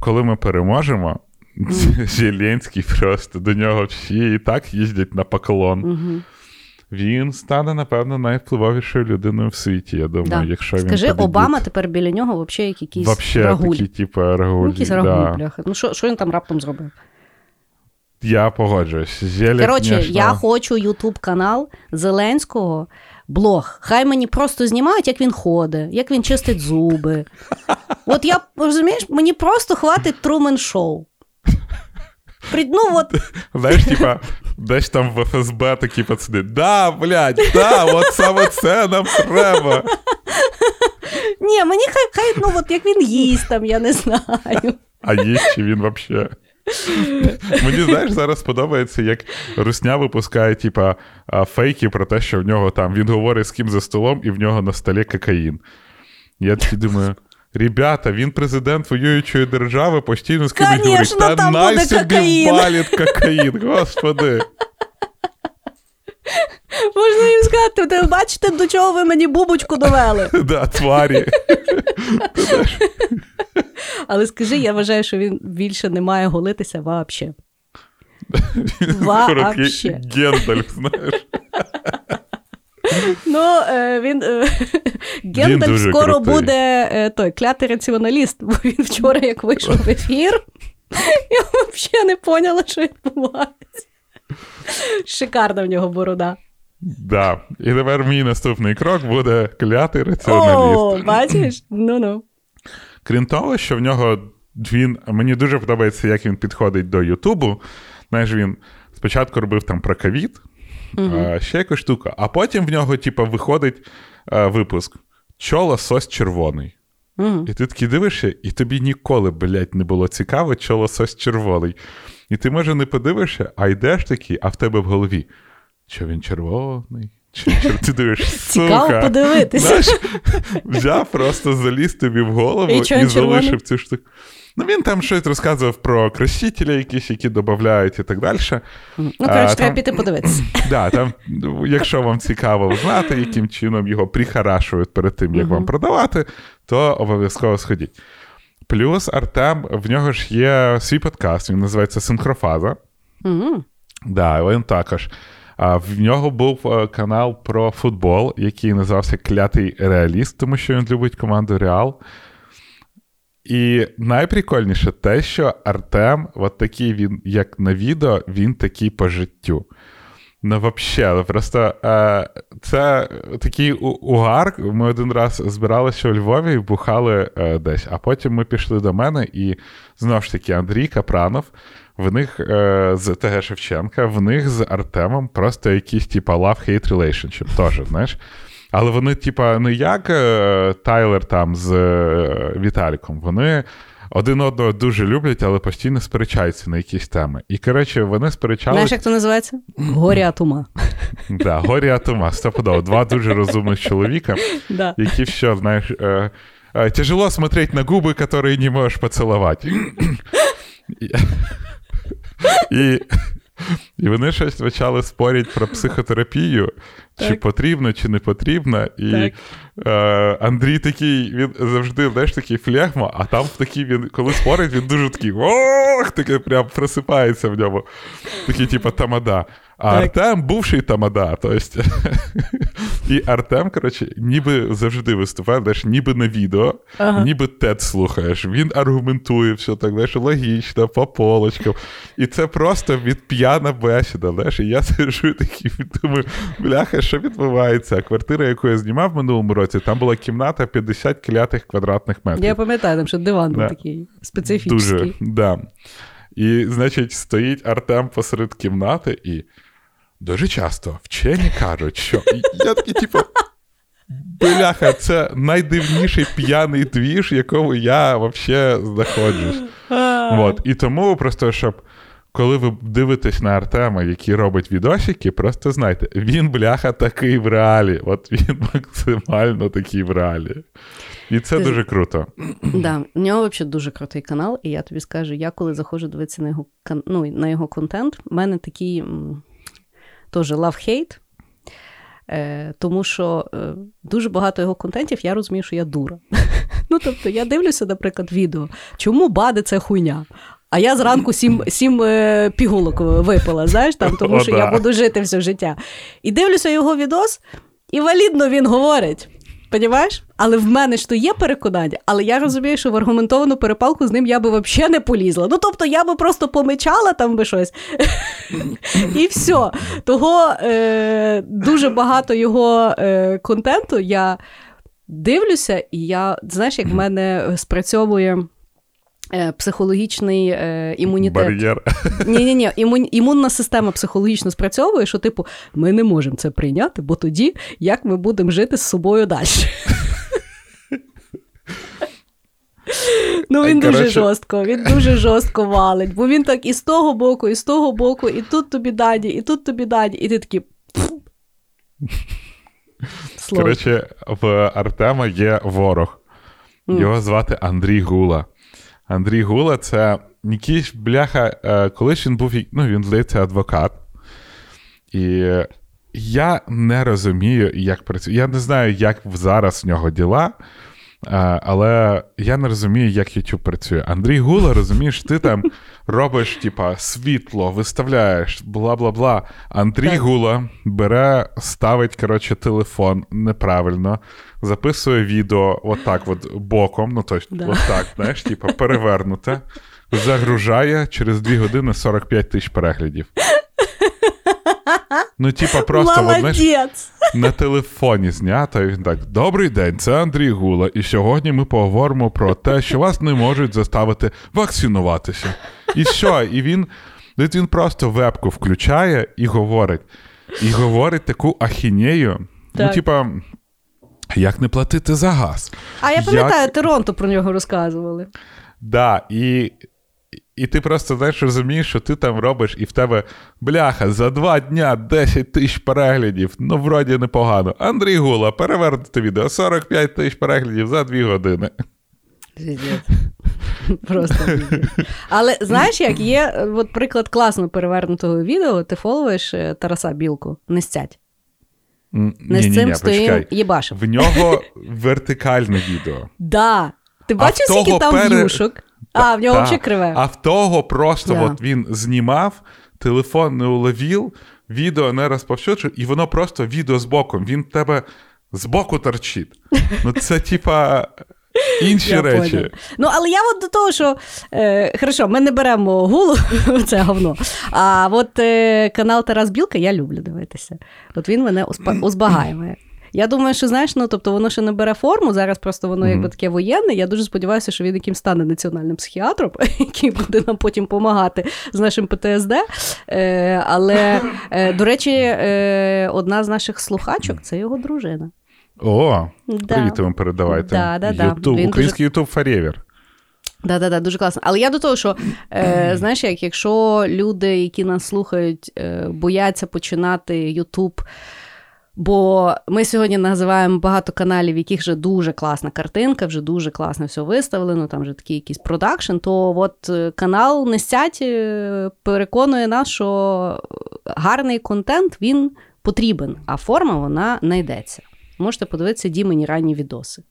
коли ми переможемо, <laughs> Зеленський просто до нього всі і так їздять на поклон. Він стане, напевно, найвпливовішою людиною в світі. Я думаю, да. якщо він Скажи. Обама тепер біля нього взагалі як якийсь Вообще, рагуль. Такі, типу, рагуль. Ну, якийсь рагуль, да. бляха. Ну, що, що він там раптом зробив? Я погоджуюсь. Зелі, Коротше, конечно... я хочу Ютуб канал Зеленського. Блог. Хай мені просто знімають, як він ходить, як він чистить зуби. <laughs> От я розумієш, мені просто хватить Трумен шоу. Ну, от... <laughs> Знаєш, типа, десь там в ФСБ такі пацани. Да, блядь, да, от саме це нам треба. <laughs> Ні, мені хай, хай ну, от як він їсть там, я не знаю. А їсть чи він взагалі? Мені знаєш, зараз подобається, як Русня випускає, типа, фейки про те, що в нього там він говорить з ким за столом, і в нього на столі кокаїн. Я такий думаю. Ребята, він президент воюючої держави, постійно з кимось говорить, та най собі валить кокаїн, господи. Можна їм сказати, ви бачите, до чого ви мені бубочку довели? <laughs> Да, тварі. Але скажи, я вважаю, що він більше не має голитися вообще. Вообще. Гендальф, знаєш. Ну, е, він е, Гендальф скоро крутий. буде е, той клятий раціоналіст, бо він вчора, як вийшов в ефір, я взагалі не поняла, що відбувається. Шикарна в нього борода. Да. І тепер мій наступний крок буде клятий раціоналіст. О, бачиш? Ну-ну. Крім того, що в нього він мені дуже подобається, як він підходить до Ютубу. Знаєш, він спочатку робив там про ковід, uh ще якусь штука, а потім в нього, типу, виходить а, випуск: Чо лосось червоний. Угу. І ти такий дивишся, і тобі ніколи, блядь, не було цікаво, що лосось червоний. І ти, може, не подивишся, а йдеш такий, а в тебе в голові. Що він червоний? Чи, чи ти дивишся, <laughs> Цікаво сука. подивитися. Знаєш, взяв, просто заліз тобі в голову І і, залишив цю штуку. Ну, він там щось розказував про красителі якісь, які додають і так далі. Ну, коротше, треба піти подивитися. <clears throat> Да, там, якщо вам цікаво знати, яким чином його прихарашують перед тим, як Мгм. вам продавати, то обов'язково сходіть. Плюс Артем, в нього ж є свій подкаст, він називається Синхрофаза. Угу. Да, він також. А в нього був е, канал про футбол, який називався Клятий Реаліст, тому що він любить команду Реал. І найприкольніше те, що Артем, от такий він, як на відео, він такий по життю. Ну, взагалі, просто е, це такий угар. Ми один раз збиралися у Львові і бухали е, десь, а потім ми пішли до мене, і знову ж таки Андрій Капранов, в них е, з ТГ Шевченка, в них з Артемом просто якийсь, типа, love-hate relationship теж, знаєш. Але вони, типа, не як е, Тайлер там з е, Віталіком, вони один одного дуже люблять, але постійно сперечаються на якісь теми. І, коротше, вони сперечалися. Знаєш, як це називається? Горя от ума. Да, горі атома, стопудово. Два дуже розумних чоловіка, які все, знаєш, е, е, тяжело смотреть на губи, которые не можеш поцілувати. І, і, і вони щось почали спорити про психотерапію, чи потрібно, чи не потрібно. І Так. Е, Андрій такий, він завжди, знаєш, такий флегма, а там такий він, коли спорить, він дуже такий ох, таке прям просипається в ньому. Такий, типу, тамада. А Так. Артем бувший тамада. То есть... <laughs> І Артем, коротше, ніби завжди виступає, знаєш, ніби на відео, Ага. ніби тед слухаєш. Він аргументує все так, знаєш, логічно, по полочкам. І це просто від п'яна бесіда. Знаєш, і я <laughs> сижу такий думаю, бляха, що відбувається? Квартира, яку я знімав в минулому році, там була кімната 50 клятих квадратних метрів. Я пам'ятаю, там що диван був Да. такий специфічний. Дуже, да. І, значить, стоїть Артем посеред кімнати, і дуже часто вчені кажуть, що <laughs> я такий, типу. Бляха, це найдивніший п'яний двіж, якому я взагалі знаходжусь. <laughs> От. І тому просто, щоб коли ви дивитесь на Артема, який робить відосики, просто знайте, він, бляха, такий в реалі. От він <laughs> максимально такий в реалі. І це Ти- дуже круто. <clears throat> Да, у нього взагалі дуже крутий канал, і я тобі скажу, я коли заходжу дивитися на його ну, на його контент, в мене такий теж love-hate. Е, тому що е, дуже багато його контентів я розумію, що я дура. <laughs> Ну, тобто, я дивлюся, наприклад, відео, чому бади це хуйня. А я зранку сім, сім е, пігулок випила, знаєш, там, тому О, що да. я буду жити все життя. І дивлюся його відос, і валідно він говорить. Понімаєш? Але в мене ж то є переконання, але я розумію, що в аргументовану перепалку з ним я би взагалі не полізла. Ну тобто я би просто помичала там би щось. І все. Того е, дуже багато його е, контенту я дивлюся, і я, знаєш, як в мене спрацьовує. Е, Психологічний е, імунітет. Бар'єр. Ні, ні, ні, імун, імунна система психологічно спрацьовує, що, типу, ми не можемо це прийняти, бо тоді як ми будемо жити з собою далі. Ну, він дуже жорстко, він дуже жорстко валить, бо він так і з того боку, і з того боку, і тут тобі дані, і тут тобі дані, і ти такий. Коротше, в Артема є ворог. Його звати Андрій Гула. Андрій Гула це якийсь бляха, е, колись він був, ну, він здається, адвокат. І я не розумію, як працює. Я не знаю, як зараз в нього діла. е, Але я не розумію, як YouTube працює. Андрій Гула, розумієш, ти там робиш, типа, світло, виставляєш, бла бла бла. Андрій Так. Гула бере, ставить, коротше, телефон неправильно, записує відео отак, от боком, ну тобто, Да. отак, знаєш, типа, перевернуте, загружає через 2 години 45 тисяч переглядів. Ну, типа, просто Молодець! на телефоні знято. І він так: Добрий день, це Андрій Гула. І сьогодні ми поговоримо про те, що вас не можуть заставити вакцинуватися. І все, і він, він просто вебку включає і говорить. І говорить таку ахінею. Ну, типа. Як не платити за газ? А я пам'ятаю, Як... Торонто про нього розказували. Да, і і ти просто знаєш, розумієш, що ти там робиш, і в тебе бляха за два дня 10 тисяч переглядів. Ну, вроді непогано. Андрій Гула, перевернути відео 45 тисяч переглядів за дві години. Просто. Але знаєш, як є от приклад класно перевернутого відео, ти фоловуєш е, Тараса Білку, не стять. Не з цим стоїм єбашем. В нього вертикальне відео. Да. Ти бачив, скільки там пере... в'юшок? А, в нього взагалі криве. А в того просто yeah. от він знімав, телефон не уловив, відео не розповсюджує, і воно просто відео з боком. Він тебе з боку торчить. Ну, це типа. <laughs> Інші я речі. Понял. Ну, але я от до того, що е, хорошо, ми не беремо гулу, <laughs> це говно. А от е, канал Тарас Білка я люблю дивитися. От він мене узбагаює. Я думаю, що знаєш, ну тобто воно ще не бере форму. Зараз просто воно якби таке воєнне. Я дуже сподіваюся, що він яким стане національним психіатром, <laughs> який буде нам потім допомагати з нашим ПТСД. Е, Але, е, до речі, е, одна з наших слухачок це його дружина. О, да. привіт вам передавайте. Да, да, YouTube, Український Ютуб Фарєвір. Да, да, да, дуже класно. Але я до того, що е, <clears throat> знаєш, як якщо люди, які нас слухають, е, бояться починати Ютуб. Бо ми сьогодні називаємо багато каналів, в яких вже дуже класна картинка, вже дуже класно все виставлено, там вже такий якийсь продакшн. То от е, канал Нестять е, переконує нас, що гарний контент він потрібен, а форма вона знайдеться. Можете подивитися Дімені ранні відоси.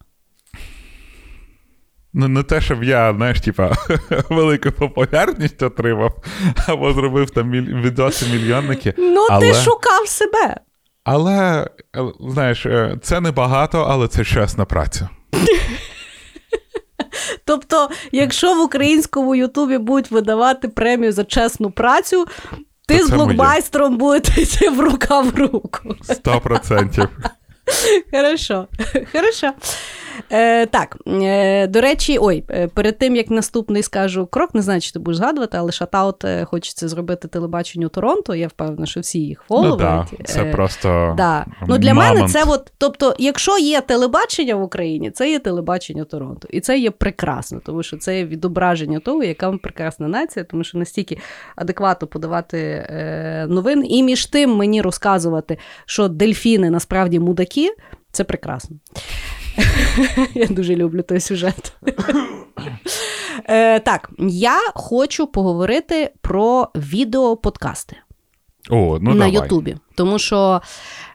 Ну, не те, щоб я, знаєш, типа, <laughs> велику популярність отримав, або зробив там відоси мільйонники. Ну, але... ти шукав себе. Але, е, знаєш, е, це не багато, але це чесна праця. <laughs> Тобто, якщо в українському Ютубі будуть видавати премію за чесну працю, ти з блокбайстером будете йти в рука в руку. Сто процентів. Хорошо. Хорошо. Е, Так, е, до речі, ой, е, перед тим як наступний скажу крок, не знаю, чи ти будеш згадувати, але шатаут е, хочеться зробити телебаченню Торонто. Я впевнена, що всі їх фоловують. Ну, да, Це просто. Да. Ну, Для мамонт. мене це, от, тобто, якщо є телебачення в Україні, це є телебачення Торонто. І це є прекрасно, тому що це є відображення того, яка прекрасна нація, тому що настільки адекватно подавати е, новини. І між тим мені розказувати, що дельфіни насправді мудаки, це прекрасно. <laughs> Я дуже люблю той сюжет. Е, Так, я хочу поговорити про відеоподкасти О, ну на. Ютубі. Тому що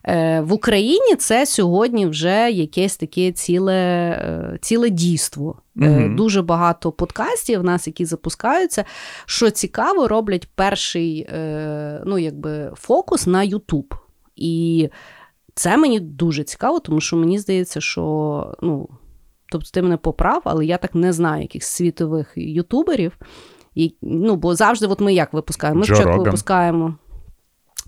е, в Україні це сьогодні вже якесь таке ціле е, ціле дійство. Е, Дуже багато подкастів в нас, які запускаються. Що цікаво, роблять перший е, ну, якби, фокус на Ютуб. І це мені дуже цікаво, тому що мені здається, що ну, тобто ти мене поправ, але я так не знаю якихось світових ютуберів. І, ну, Бо завжди от ми як випускаємо? Ми Джо спочатку Роган. випускаємо.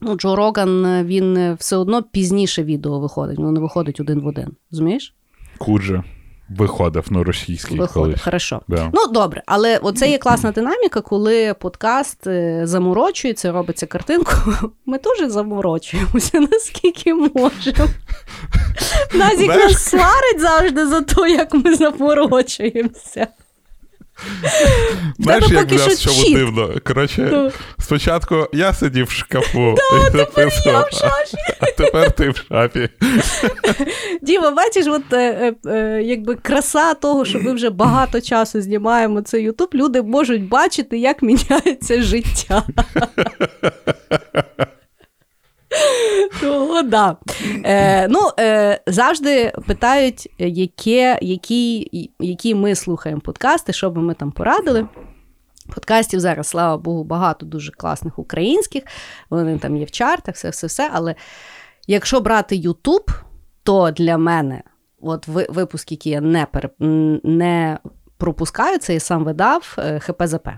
Ну, Джо Роган, він все одно пізніше відео виходить, воно не виходить один в один. Розумієш? Куджа. Виходив на російський. Виходив, хорошо. Да. Ну, добре, але оце є класна динаміка, коли подкаст е, заморочується, робиться картинку. <laughs> Ми теж заморочуємося, <laughs> наскільки можемо. <laughs> Назік нас сварить завжди за те, як ми заморочуємося. Знаєш, як в нас чому дивно? Коротше, ну. спочатку я сидів в шкафу <laughs> і записував, а тепер ти в шафі. <laughs> Діма, бачиш, от е, е, якби краса того, що ми вже багато часу знімаємо цей Ютуб, люди можуть бачити, як <laughs> міняється життя. <laughs> Ну, да. Е, ну, е, Завжди питають, яке, які які ми слухаємо подкасти, що би ми там порадили. Подкастів зараз, слава Богу, багато дуже класних українських. Вони там є в чартах, все-все-все. Але якщо брати Ютуб, то для мене от випуск, який я не, переп... не пропускаю, це я сам видав е, ХПЗП.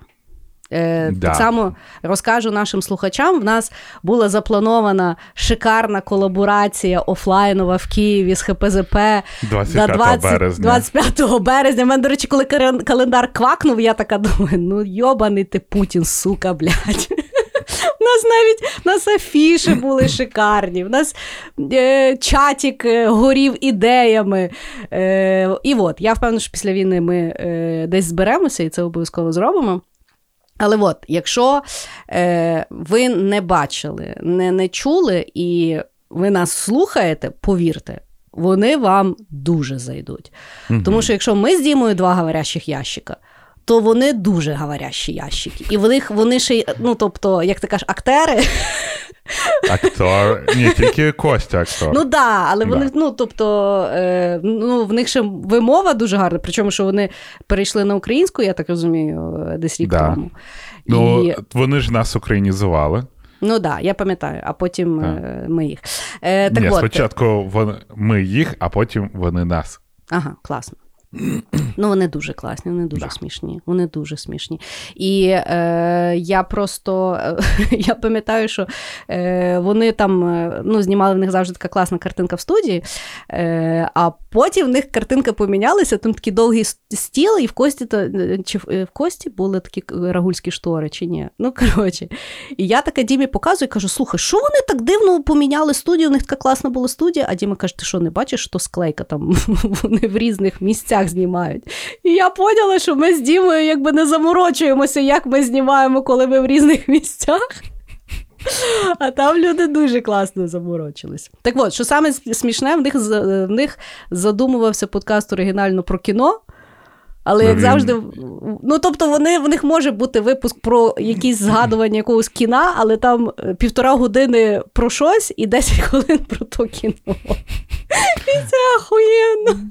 Е, да. Так само розкажу нашим слухачам. В нас була запланована шикарна колаборація офлайнова в Києві з ХПЗП 25 на 20, березня. 25 березня. У мене, до речі, коли календар квакнув, я така думаю: ну йобаний ти Путін, сука, блядь. <laughs> У нас навіть у нас афіші були шикарні, в нас е, чатік е, горів ідеями. Е, І от, я впевнена, що після війни ми е, десь зберемося і це обов'язково зробимо. Але от, якщо е, ви не бачили, не, не чули і ви нас слухаєте, повірте, вони вам дуже зайдуть. Угу. Тому що якщо ми з Дімою два говорящих ящика, то вони дуже говорящі ящики. І в них вони ще, ну тобто, як ти кажеш, актери. Актор, ні, тільки Костя актор. Ну да, але вони, да. ну тобто, е, ну, в них ще вимова дуже гарна, причому що вони перейшли на українську, я так розумію, десь рік да. тому. Ну, І... вони ж нас українізували. Ну так, да, я пам'ятаю, а потім так. Е, ми їх. Е, так Ні, от. Спочатку вони, ми їх, а потім вони нас. Ага, класно. Ну, вони дуже класні, вони дуже да. смішні. Вони дуже смішні. І е, я просто <laughs> я пам'ятаю, що е, вони там е, ну, знімали в них завжди така класна картинка в студії, е, а потім в них картинка помінялася, там такі довгі стіли, і в кості то, е, чи в кості були такі рагульські штори, чи ні. Ну, <laughs> коротше. І я така Дімі показую і кажу: слухай, що вони так дивно поміняли студію? У них така класна була студія, а Діма каже: ти що, не бачиш, що склейка там <laughs> вони в різних місцях місцях знімають. І я поняла, що ми з Дімою якби не заморочуємося, як ми знімаємо, коли ми в різних <laughs> місцях. А там люди дуже класно заморочились. Так от, що саме смішне, в них в них задумувався подкаст оригінально про кіно. Але як завжди, ну тобто, вони в них може бути випуск про якісь згадування якогось кіна, але там е, півтора години про щось і 10 хвилин про то кіно. <laughs> І це ахуєнно.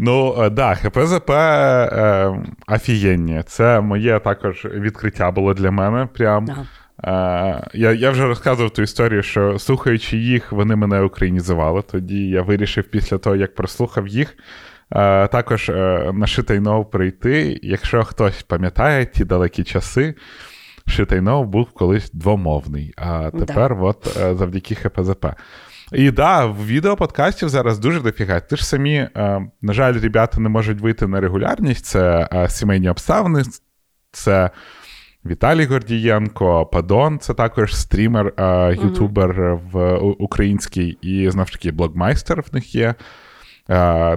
Ну, так, е, да, ХПЗП е, офігенні. Це моє також відкриття було для мене. Прям. Ага. Е, я я вже розказував ту історію, що слухаючи їх, вони мене українізували. Тоді я вирішив після того, як прослухав їх. Е, також е, на Шитайнов прийти. Якщо хтось пам'ятає ті далекі часи, Шитайнов був колись двомовний, а тепер, да. от е, завдяки ХПЗП. І да, в відеоподкастів зараз дуже дофіга. Ти ж самі, е, на жаль, ребята не можуть вийти на регулярність. Це е, сімейні обставини, це Віталій Гордієнко, Падон, це також стрімер, е, ютубер в український і знов ж таки блогмайстер в них є.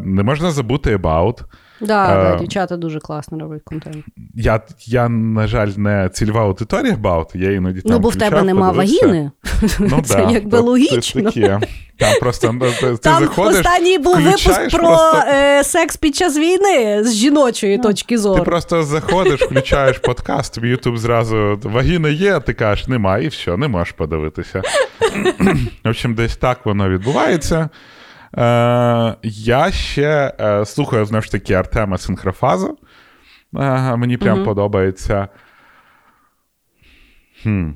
Не можна забути About. Да, а, да, дівчата дуже класно роблять контент. Я, я, на жаль, не цільова аудиторія Баут, я іноді там Ну, бо в тебе нема вагіни. Ну, <laughs> Це да, якби то, логічно. Таке. Там просто ну, ти Там заходиш, останній був випуск про просто... е, секс під час війни з жіночої ну, точки зору. Ти просто заходиш, включаєш подкаст, в Ютуб зразу вагіна є, а ти кажеш, немає, і все, не можеш подивитися. <clears throat> В общем, десь так воно відбувається. Е, Я ще е, слухаю знову ж таки Артема Синхрофазу. Е, Мені прям угу. подобається. Хм.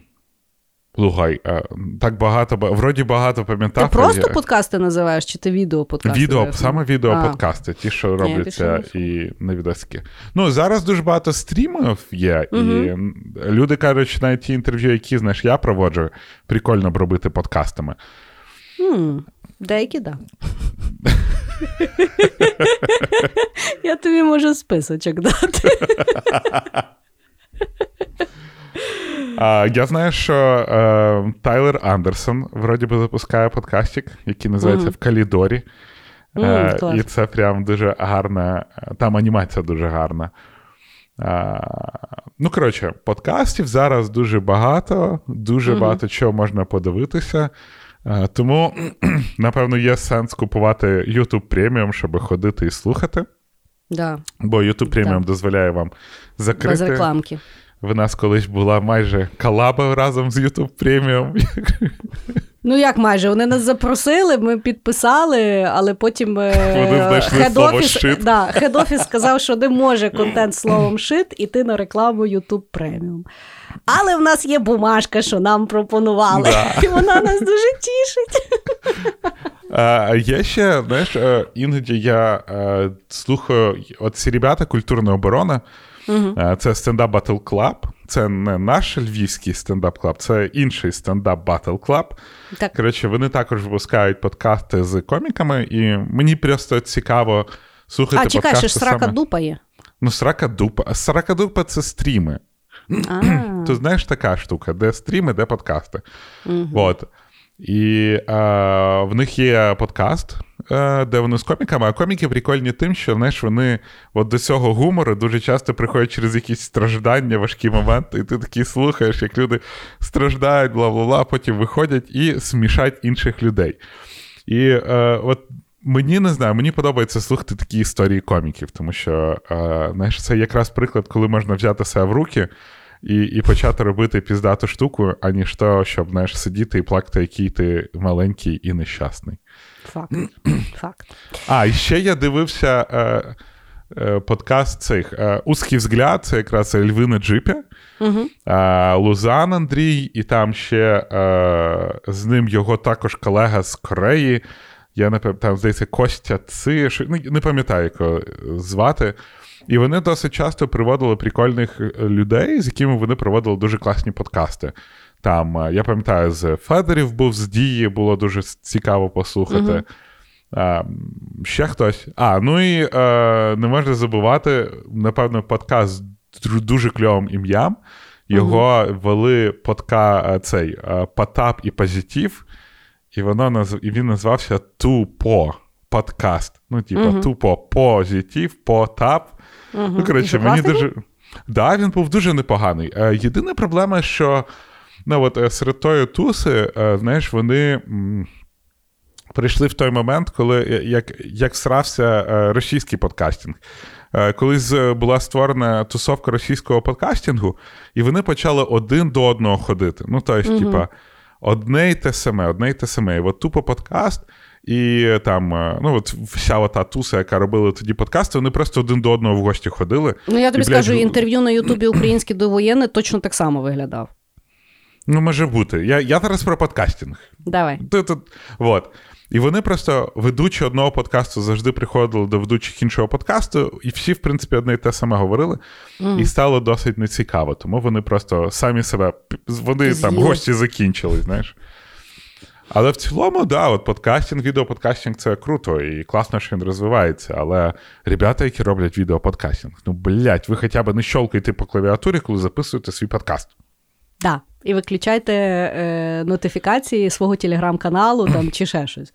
Слухай, е, так багато, вроді багато пам'ятав. Ти просто подкасти називаєш, чи ти відео подкасти? Відео, саме відео-подкасти, ті, що робляться і на відоски. Ну, зараз дуже багато стрімів є, угу. і люди кажуть, що навіть ті інтерв'ю, які знаєш, я проводжу, прикольно б робити подкастами. Хм. Деякі, так. Да. <laughs> Я тобі можу списочок дати. <laughs> А, Я знаю, що е, Тайлер Андерсон вроді би запускає подкастик, який називається mm. В Калідорі. Е, mm, і це прям дуже гарна. Там анімація дуже гарна. А, Ну, коротше, подкастів зараз дуже багато, дуже mm-hmm. багато чого можна подивитися. Е, тому, <clears throat> напевно, є сенс купувати YouTube Premium, щоб ходити і слухати. Да. Бо YouTube Premium да. дозволяє вам закрити. Без рекламки. В нас колись була майже колаба разом з YouTube преміум. <laughs> Ну, як майже? Вони нас запросили, ми підписали, але потім хед-офіс да, сказав, що не може контент словом shit іти на рекламу YouTube Premium. Але в нас є бумажка, що нам пропонували, да. і вона нас дуже тішить. А, Є ще, знаєш, е, іноді я е, слухаю от ці ребята культурна оборона. Угу. Це стендап Батл Клаб. Це не наш львівський стендап клаб, це інший стендап Батл Клаб. Коротше, вони також випускають подкасти з коміками, і мені просто цікаво слухати. А, чекай, ще срака саме... дупа є. Ну, срака дупа. Срака дупа це стріми. То знаєш така штука, де стріми, де подкасти. От. І е, в них є подкаст, е, де вони з коміками, а коміки прикольні тим, що знаєш, вони от до цього гумору дуже часто приходять через якісь страждання, важкі моменти, і ти такий слухаєш, як люди страждають, бла бла бла, потім виходять і смішать інших людей. І е, от мені не знаю, мені подобається слухати такі історії коміків, тому що е, знаєш, це якраз приклад, коли можна взяти себе в руки і і почати робити піздату штуку, аніж то, щоб знаєш, сидіти і плакати, який ти маленький і нещасний. Факт. <clears throat> Факт. А, і ще я дивився е, е, подкаст цих е, Узкий взгляд, це якраз Льви на джипі. Угу. Лузан Андрій, і там ще е, з ним його також колега з Кореї. Я не пам'ятаю, там, здається, Костя Ци, ну, не пам'ятаю, як його звати. І вони досить часто приводили прикольних е, людей, з якими вони проводили дуже класні подкасти. Там, е, я пам'ятаю, з Федерів був з Дії, було дуже цікаво послухати. Uh-huh. А, Ще хтось. А, ну і а, е, не можна забувати, напевно, подкаст з дуже кльовим ім'ям. Його uh-huh. вели подка цей Потап і Позитив, і воно і він назвався Тупо подкаст. Ну, типу, uh-huh. тупо позитив, потап Угу. Ну, коротше, мені дуже. Да, він був дуже непоганий. Е, єдина проблема, що ну, от, е, серед тої туси, е, знаєш, вони прийшли в той момент, коли як як срався російський подкастинг. Колись була створена тусовка російського подкастингу, і вони почали один до одного ходити. Ну, тобто, угу. типа, одне й те саме, одне й те саме. І от тупо подкаст. І там, е, ну от вся ота туса, яка робила тоді подкасти, вони просто один до одного в гості ходили. Ну, я тобі і, скажу, блядь, інтерв'ю на Ютубі <clears throat> українське довоєнне точно так само виглядав. Ну, може бути. Я я зараз про подкастинг. Давай. Тут, тут, вот. І вони просто, ведучі одного подкасту, завжди приходили до ведучих іншого подкасту, і всі, в принципі, одне і те саме говорили, mm. і стало досить нецікаво. Тому вони просто самі себе вони З'їли. там гості закінчили, знаєш. Але в цілому, да, от подкастинг, відеоподкастинг це круто і класно, що він розвивається. Але ребята, які роблять відеоподкастинг, ну блять, ви хоча б не щолкайте по клавіатурі, коли записуєте свій подкаст. Так. І виключайте е, нотифікації свого телеграм-каналу там чи ще щось.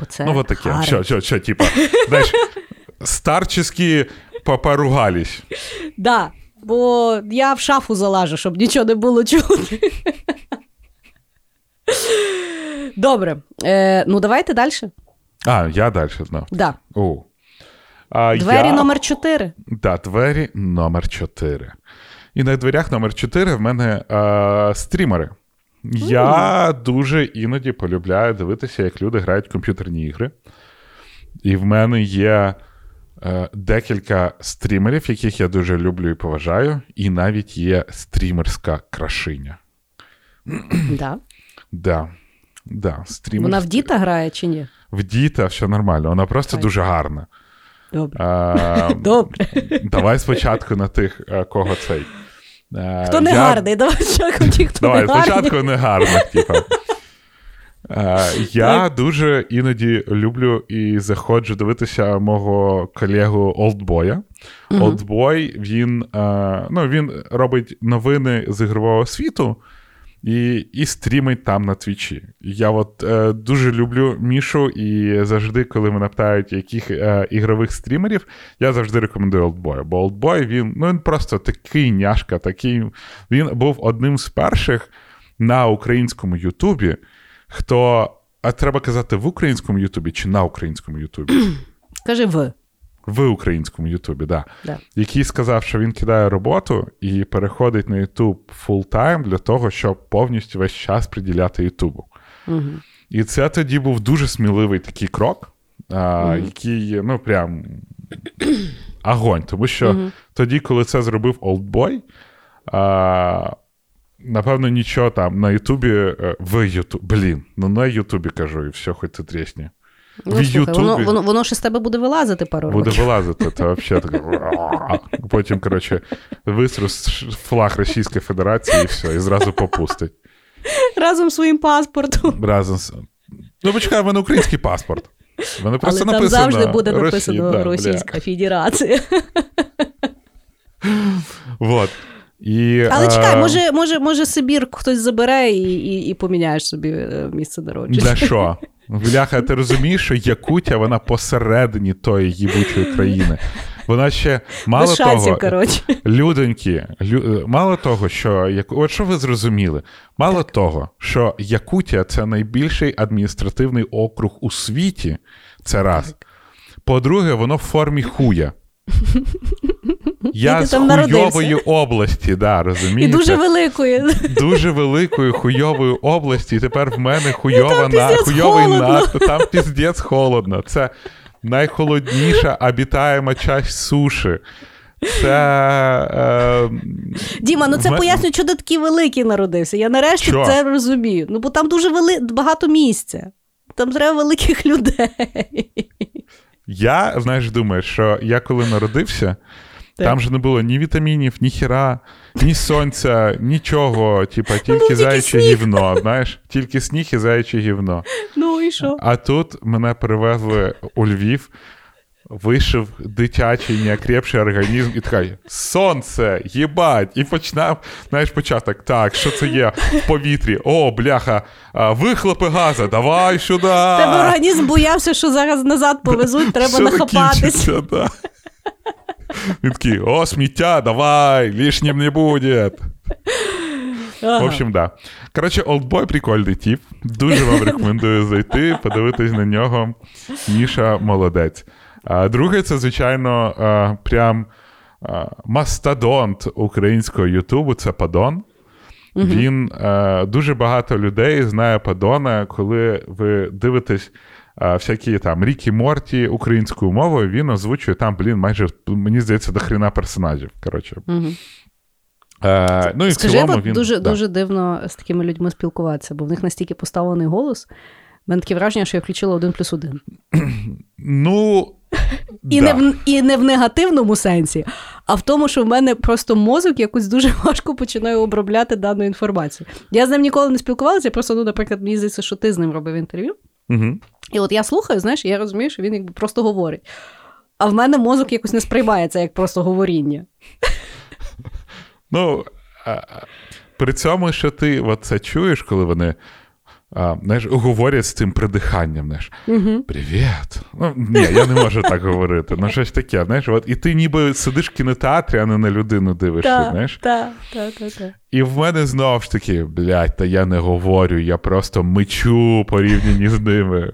Бо це Ну, от таке. Що, що, що, типа, знаєш, старчески попоругались. Да, бо я в шафу залажу, щоб нічого не було чути. <laughs> Добре. Е, Ну, давайте далі. А, я далі знав. Да. О. А, Двері я... номер 4. Так, двері номер 4. І на дверях номер 4 в мене а, стрімери. Я дуже іноді полюбляю дивитися, як люди грають в комп'ютерні ігри. І в мене є е, декілька стрімерів, яких я дуже люблю і поважаю, і навіть є стрімерська крашиня. Да. Да. Да, стрімер. Вона в діта грає чи ні? В діта все нормально, вона просто Хай. дуже гарна. Добре. А, <laughs> Добре. Давай спочатку на тих, е, кого цей. Е, хто не я... гарний, давай спочатку ті, хто давай, не гарний. спочатку не гарних, типу. Я дуже іноді люблю і заходжу дивитися мого колегу Олдбоя. Олдбой, він ну, він робить новини з ігрового світу і і стрімить там на твічі. Я от е, дуже люблю Мішу, і завжди, коли мене питають, яких е, ігрових стрімерів, я завжди рекомендую Oldboy. Бо Oldboy, він ну, він просто такий няшка, такий. Він був одним з перших на українському Ютубі, хто. А треба казати в українському Ютубі чи на українському Ютубі? Кажи в в українському Ютубі, да. да. який сказав, що він кидає роботу і переходить на Ютуб full-time для того, щоб повністю весь час приділяти Ютубу. Угу. І це тоді був дуже сміливий такий крок, а, угу. який, ну, прям <clears throat> агонь. Тому що угу. тоді, коли це зробив Олдбой, напевно, нічого там на Ютубі е, в Ютубі. Блін, ну на Ютубі кажу, і все, хоч це трісні. Ну, в слухай, воно, воно воно ж з тебе буде вилазити пару років. Буде вилазити, то взагалі так. Потім, коротше, вистру флаг Російської Федерації і все, і зразу попустить. Разом з своїм паспортом. Разом з. Ну, почекай, в мене український паспорт. Вони просто Але написано там завжди буде написано Російська Федерація. Вот. І, Але чекай, е, може, може, може Сибір хтось забере і, і, і поміняєш собі е, місце народження. Для що? <laughs> Бляха, ти розумієш, що Якутія вона посередині тої їбучої країни. Вона ще мало Без шансів, того, коротше. людоньки, лю, мало того, що як от що ви зрозуміли, мало того, що Якутія це найбільший адміністративний округ у світі. Це раз. По-друге, воно в формі хуя. <laughs> Я з хуйової області, да, І дуже великої. дуже великої хуйової області, і тепер в мене хуйова на хуйовий холодно. на там піздець холодно. Це найхолодніша обітаєма часть суші. Це. Е, Діма, ну це мен- пояснює, чого ти такий великий народився. Я нарешті Що? це розумію. Ну, бо там дуже вели... багато місця. Там треба великих людей. я, знаєш, думаю, що я коли народився, Так. там же не було ні вітамінів, ні хіра, ні сонця, нічого. Типа, тільки заяче гівно. Знаєш, тільки сніг і заяче гівно. Ну і що? А тут мене перевезли у Львів, вийшов дитячий неокрепший організм і такий сонце, їбать! І починав, знаєш, початок. Так, що це є в повітрі? О, бляха, вихлопи газу, давай сюди! Тебе організм боявся, що зараз назад повезуть, треба закінчиться, да. Він такий, о, сміття, давай, лишнім не буде. Ага. В общем, да. Коротше, олдбой прикольний тип. Дуже вам рекомендую зайти, подивитись на нього. Міша молодець. А друге, це, звичайно, а, прям а, мастодонт українського Ютубу це Падон. Він е, дуже багато людей знає Падона, коли ви дивитесь всякі там Рікі Морті українською мовою, він озвучує там, блін, майже мені здається, до хрена персонажів. Коротше. Мгм. Е, ну і в цілому він дуже, да. дуже дивно з такими людьми спілкуватися, бо в них настільки поставлений голос. У мене таке враження, що я включила один плюс один. <clears throat> Ну. І, да. не в, і не в негативному сенсі, а в тому, що в мене просто мозок якось дуже <laughs> важко починає обробляти дану інформацію. Я з ним ніколи не спілкувалася, просто, ну, наприклад, мені здається, що ти з ним робив інтерв'ю. Угу. І от я слухаю, знаєш, я розумію, що він якби просто говорить. А в мене мозок якось не сприймає це як просто говоріння. Ну, при цьому, що ти от це чуєш, коли вони а, знаєш, говорять з цим придиханням, знаєш, Угу. Привіт. Ну, ні, я не можу так говорити. Ну, щось таке, знаєш, от, і ти ніби сидиш в кінотеатрі, а не на людину дивишся, Так, знаєш. так, так, так, так. І в мене знову ж таки, блядь, та я не говорю, я просто мечу порівняні з ними.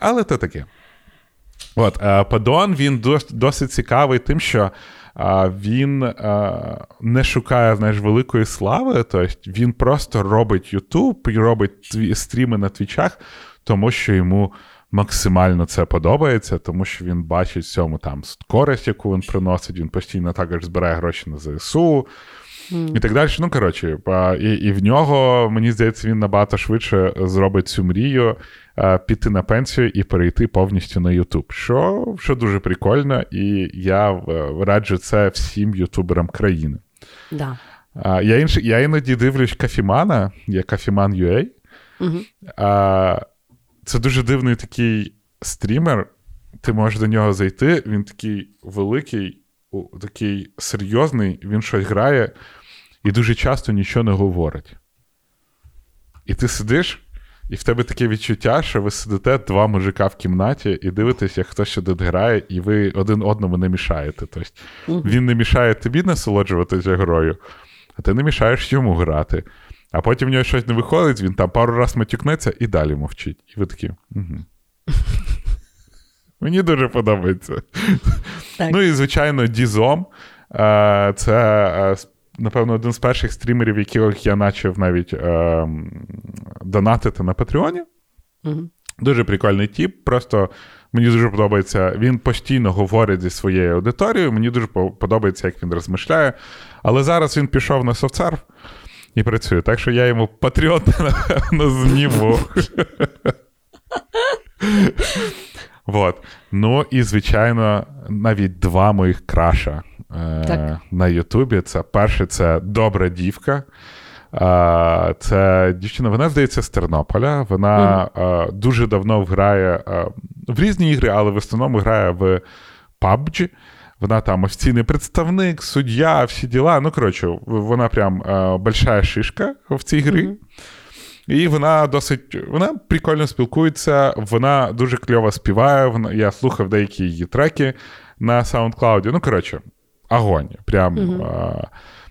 Але то таке. От, е, Падон він дос- досить цікавий тим, що він е, не шукає знаєш, великої слави, тобто він просто робить YouTube і робить тві- стріми на твічах, тому що йому максимально це подобається, тому що він бачить в цьому там користь, яку він приносить, він постійно також збирає гроші на ЗСУ. І так далі. Ну, коротше, і, і в нього, мені здається, він набагато швидше зробить цю мрію піти на пенсію і перейти повністю на YouTube. Що, що дуже прикольно, і я е, раджу це всім ютуберам країни. Да. Я, інш, я іноді дивлюсь Кафімана, є Кафіман UA. Угу. А, це дуже дивний такий стрімер. Ти можеш до нього зайти, він такий великий, такий серйозний, він щось грає і дуже часто нічого не говорить. І ти сидиш, і в тебе таке відчуття, що ви сидите два мужика в кімнаті і дивитесь, як хтось сюди грає, і ви один одному не мішаєте. Тобто, він не мішає тобі насолоджуватися грою, а ти не мішаєш йому грати. А потім в нього щось не виходить, він там пару раз матюкнеться і далі мовчить. І ви такі. Угу. <laughs> Мені дуже подобається. Так. Ну і, звичайно, Дізом. Е, Це, е, напевно, один з перших стрімерів, яких я почав навіть е, донатити на Патреоні. Угу. Дуже прикольний тіп. Просто мені дуже подобається. Він постійно говорить зі своєю аудиторією. Мені дуже подобається, як він розмишляє. Але зараз він пішов на софтсерв і працює. Так що я йому Patreon, <laughs> напевно, зніму. <laughs> Вот. Ну і, звичайно, навіть два моїх краша Так. на Ютубі. Це перше, це добра дівка. Це дівчина, вона здається з Тернополя. Вона е, дуже давно грає в різні ігри, але в основному грає в PUBG. Вона там офіційний представник, суддя, всі діла. Ну, коротше, вона прям большая шишка в цій грі. Mm-hmm. І вона досить вона прикольно спілкується, вона дуже кльово співає. Вона, Я слухав деякі її треки на SoundCloud. Ну, коротше, огонь. Прям. А,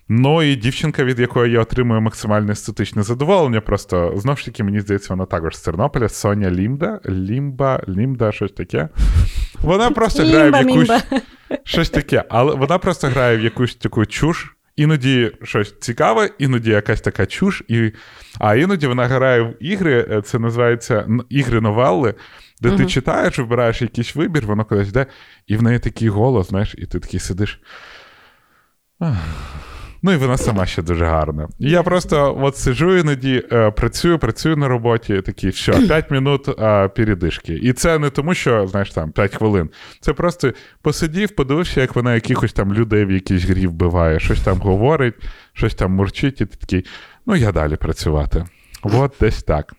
Ну і дівчинка, від якої я отримую максимальне естетичне задоволення. Просто знову ж таки, мені здається, вона також з Тернополя, Соня Лімда, Лімба, Лімда, щось таке. Вона просто грає в якусь щось таке, але вона просто грає в якусь таку чуш. Іноді щось цікаве, іноді якась така чуш, і... а іноді вона грає в ігри, е, це називається ігри новелли, де uh-huh. ти читаєш, вибираєш якийсь вибір, воно кудись йде, і в неї такий голос, знаєш, і ти такий сидиш. Ну і вона сама ще дуже гарна. І я просто от сиджу іноді, е, працюю, працюю на роботі, такі, все, 5 минут е, передишки. І це не тому, що, знаєш, там 5 хвилин. Це просто посидів, подивився, як вона якихось там людей в якійсь грі вбиває, щось там говорить, щось там мурчить, і ти такий, ну я далі працювати. От десь так.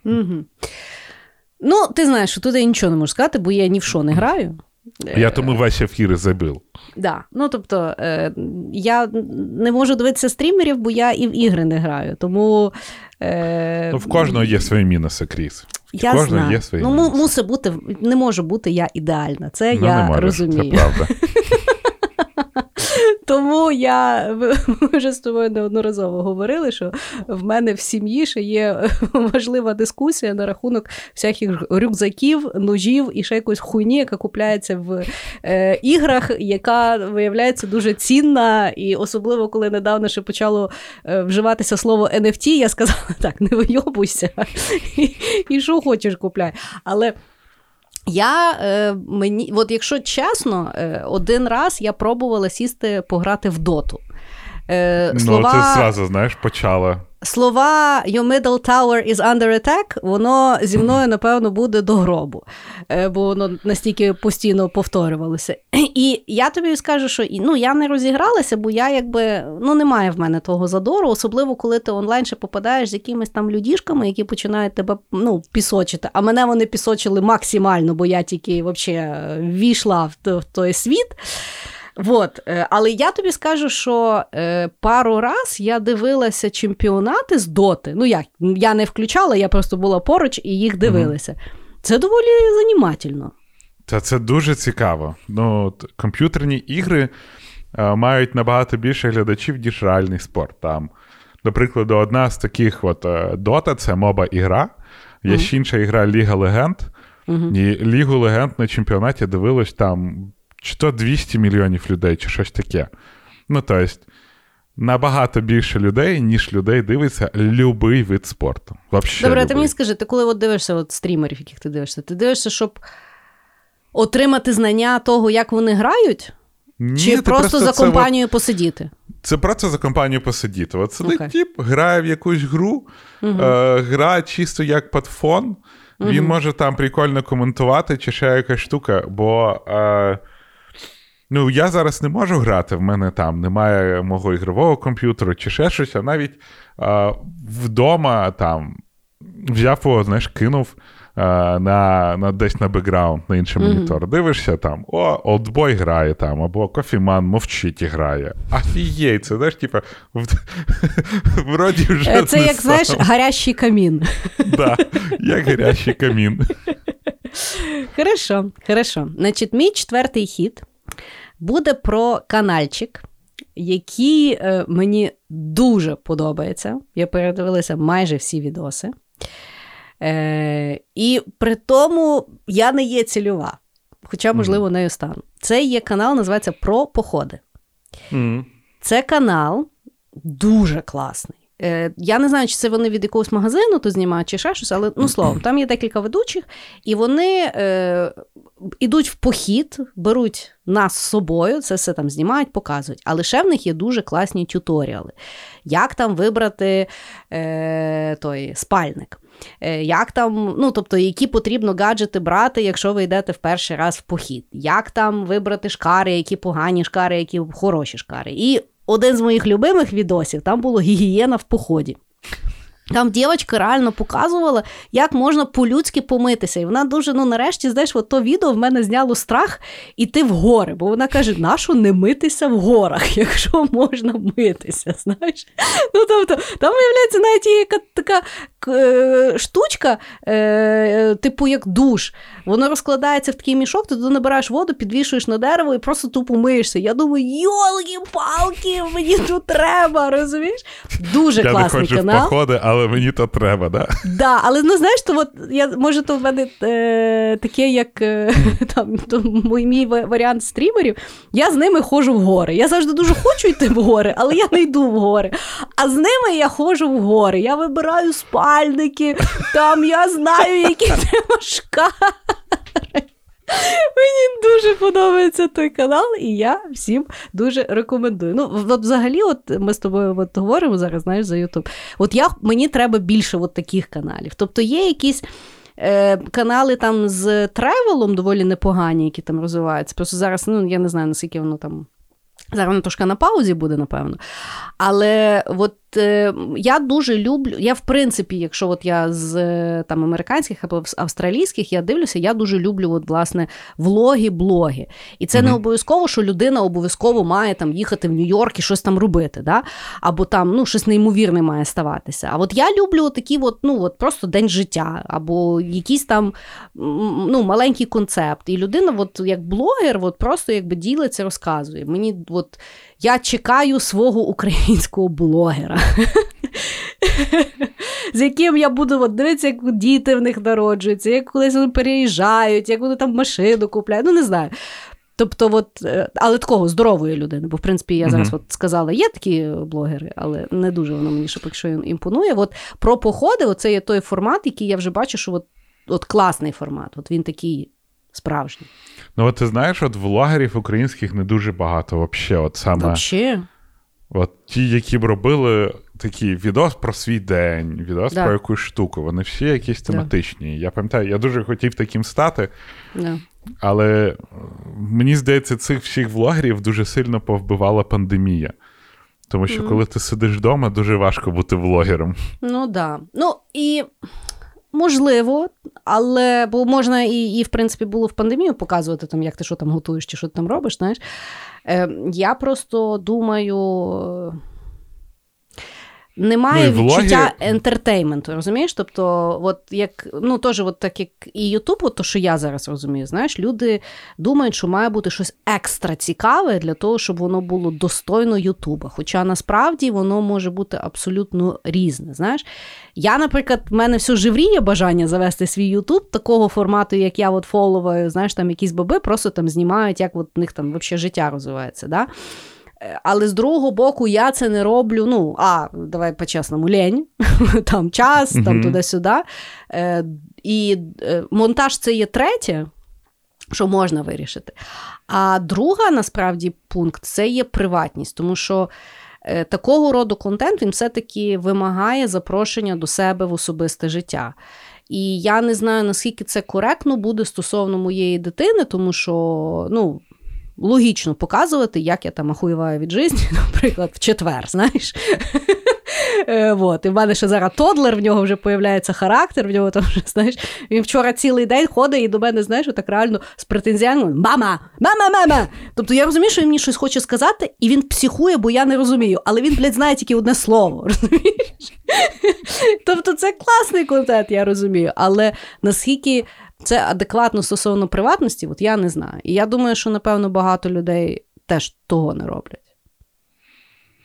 Ну, ти знаєш, що тут я нічого не можу сказати, бо я ні в що не граю. Я тому ваші ефіри забив. Да. Ну, тобто, е, я не можу дивитися стрімерів, бо я і в ігри не граю. Тому. Е, ну, В кожного є свої мінуси, Кріс. Я кожного знаю. є свої ну, мінуси. мусить бути, не може бути я ідеальна. Це ну, я можеш, розумію. Це правда. <laughs> Тому я <laughs> ми вже з тобою неодноразово говорили, що в мене в сім'ї ще є <laughs> важлива дискусія на рахунок всяких рюкзаків, ножів і ще якоїсь хуйні, яка купляється в е, іграх, яка виявляється дуже цінна. І особливо, коли недавно ще почало е, вживатися слово NFT, я сказала: <laughs> так, не вийобуйся, і що хочеш купляй. Але я е, мені, от якщо чесно, е, один раз я пробувала сісти пограти в доту. Е, слова, Ну, це зразу, знаєш, почала. Слова Your middle tower is under attack, воно зі мною, напевно, буде до гробу, е, бо воно настільки постійно повторювалося. І я тобі скажу, що ну, я не розігралася, бо я якби ну, немає в мене того задору, особливо коли ти онлайн ще попадаєш з якимись там людішками, які починають тебе ну, пісочити. А мене вони пісочили максимально, бо я тільки взагалі війшла в той світ. Вот. Е, але я тобі скажу, що е, пару раз я дивилася чемпіонати з доти. Ну як, я не включала, я просто була поруч і їх дивилася. Це доволі занімательно. Та це дуже цікаво. Ну, Комп'ютерні ігри е, мають набагато більше глядачів, ніж реальний спорт. Там, До прикладу, одна з таких от Дота це моба ігра. Є mm-hmm. ще інша ігра Ліга Легенд. Mm-hmm. І Лігу Легенд на чемпіонаті дивилось там чи то 200 мільйонів людей, чи щось таке. Ну, тобто, набагато більше людей, ніж людей дивиться любий вид спорту. Вообще Добре, любий. ти мені скажи, ти коли от дивишся от стрімерів, яких ти дивишся, ти дивишся, щоб отримати знання того, як вони грають? Ні, Чи просто, просто за компанію от... посидіти? Це просто за компанію посидіти. От сидить okay. тип, грає в якусь гру, uh-huh. е, грає чисто як патфон, uh-huh. він може там прикольно коментувати, чи ще якась штука, бо. Е, Ну, я зараз не можу грати, в мене там немає мого ігрового комп'ютеру чи ще щось, а навіть а, вдома там взяв його, знаєш, кинув а, на, на десь на бекграунд, на інший mm-hmm. монітор. Дивишся там, о, олдбой грає там, або кофіман мовчить і грає. Офігєй, це знаєш, типа, <laughs> вроді вже. Е, це, як сам. знаєш, гарячий камін. Так, як гарячий камін. Хорошо, хорошо. Значить, мій четвертий хід буде про канальчик, який е, мені дуже подобається. Я передивилася майже всі відоси. Е, І при тому я не є цільова, хоча, можливо, нею стану. Це є канал, називається Про походи. Mm. Це канал дуже класний. Е, Я не знаю, чи це вони від якогось магазину тут знімають, чи ще щось, але ну <clears throat> словом, там є декілька ведучих, і вони е, ідуть в похід, беруть нас з собою, це все там знімають, показують. Але ще в них є дуже класні тюторіали. Як там вибрати е, той спальник? Е, як там, ну тобто, які потрібно гаджети брати, якщо ви йдете в перший раз в похід? Як там вибрати шкари, які погані шкари, які хороші шкари? І один з моїх любимих відосів там було гігієна в поході. Там дівчинка реально показувала, як можна по-людськи помитися. І вона дуже, ну нарешті, знаєш, от то відео в мене зняло страх іти в гори. Бо вона каже, нащо не митися в горах, <laughs> якщо можна митися. <laughs> знаєш? Ну, тобто, Там, виявляється, навіть є яка така е, штучка, е, типу як душ. Воно розкладається в такий мішок, ти туди набираєш воду, підвішуєш на дерево і просто тупо миєшся. Я думаю, йолки-палки, мені тут треба, розумієш? Дуже Я класний не хочу канал. в походи, але мені то треба, да? Да, але ну знаєш, то от я може, то в мене е, таке, як е, <laughs> там то мій, мій варіант стрімерів. Я з ними ходжу в гори. Я завжди дуже хочу йти в гори, але я не йду в гори. А з ними я ходжу в гори. Я вибираю спальники, там я знаю, які <laughs> треба шкари. Подобається той канал, і я всім дуже рекомендую. Ну, от взагалі, от ми з тобою от говоримо зараз, знаєш, за Ютуб. От я мені треба більше от таких каналів. Тобто є якісь. Е, канали там з тревелом доволі непогані, які там розвиваються. Просто зараз, ну я не знаю, наскільки воно там. Зараз воно трошки на паузі буде, напевно. Але от я дуже люблю. Я, в принципі, якщо от я з там американських або австралійських, я дивлюся, я дуже люблю от, власне влоги, блоги. І це mm-hmm. не обов'язково, що людина обов'язково має там їхати в Нью-Йорк і щось там робити. Да? Або там ну, щось неймовірне має ставатися. А от я люблю такі, от, ну, от просто день життя, або якийсь там ну, маленький концепт. І людина, от, як блогер, от, просто якби ділиться, розказує. Мені от я чекаю свого українського блогера, з яким я буду от, дивитися, як діти в них народжуються, як колись вони переїжджають, як вони там машину купляють. Ну, не знаю. Тобто, от, е, але такого здорової людини, бо в принципі я зараз от сказала, є такі блогери, але не дуже воно мені ще поки що імпонує. От про походи, оце є той формат, який я вже бачу, що от, от класний формат. От він такий справжній. Ну, от ти знаєш, от влогерів українських не дуже багато взагалі. От саме. Вообще. От ті, які б робили такий відос про свій день, відос да. про якусь штуку, вони всі якісь тематичні. Да. Я пам'ятаю, я дуже хотів таким стати, да. але мені здається, цих всіх влогерів дуже сильно повбивала пандемія. Тому що, mm. коли ти сидиш вдома, дуже важко бути влогером. Ну так. Да. Ну і Можливо, але бо можна і, і, в принципі, було в пандемію показувати, там, як ти що там готуєш чи що ти там робиш. знаєш. Е, Я просто думаю. Немає ну, відчуття ентертейменту, розумієш? Тобто, от як ну теж, от так як і Ютуб, от то що я зараз розумію, знаєш, люди думають, що має бути щось екстра цікаве для того, щоб воно було достойно Ютуба. Хоча насправді воно може бути абсолютно різне. Знаєш, я, наприклад, в мене все живріє бажання завести свій Ютуб такого формату, як я от фоловаю, знаєш, там якісь баби просто там знімають, як от у них там взагалі життя розвивається. Да? Але з другого боку, я це не роблю. Ну, а, давай по-чесному, лень, <laughs> там час, там mm-hmm. туди-сюди. Е, І е, монтаж це є третє, що можна вирішити. А друга, насправді, пункт це є приватність, тому що. Е, такого роду контент він все-таки вимагає запрошення до себе в особисте життя. І я не знаю, наскільки це коректно буде стосовно моєї дитини, тому що ну, логічно показувати, як я там ахуєваю від житті, <laughs> наприклад, в четвер, знаєш. <laughs> Е, вот. І в мене ще зараз тодлер, в нього вже появляється характер, в нього там вже, знаєш, він вчора цілий день ходить і до мене, знаєш, так реально з претензіями мама, мама, мама. Тобто я розумію, що він мені щось хоче сказати, і він психує, бо я не розумію. Але він, блядь, знає тільки одне слово. <laughs> розумієш? Тобто це класний контент, я розумію. Але наскільки це адекватно стосовно приватності, от я не знаю. І я думаю, що, напевно, багато людей теж того не роблять.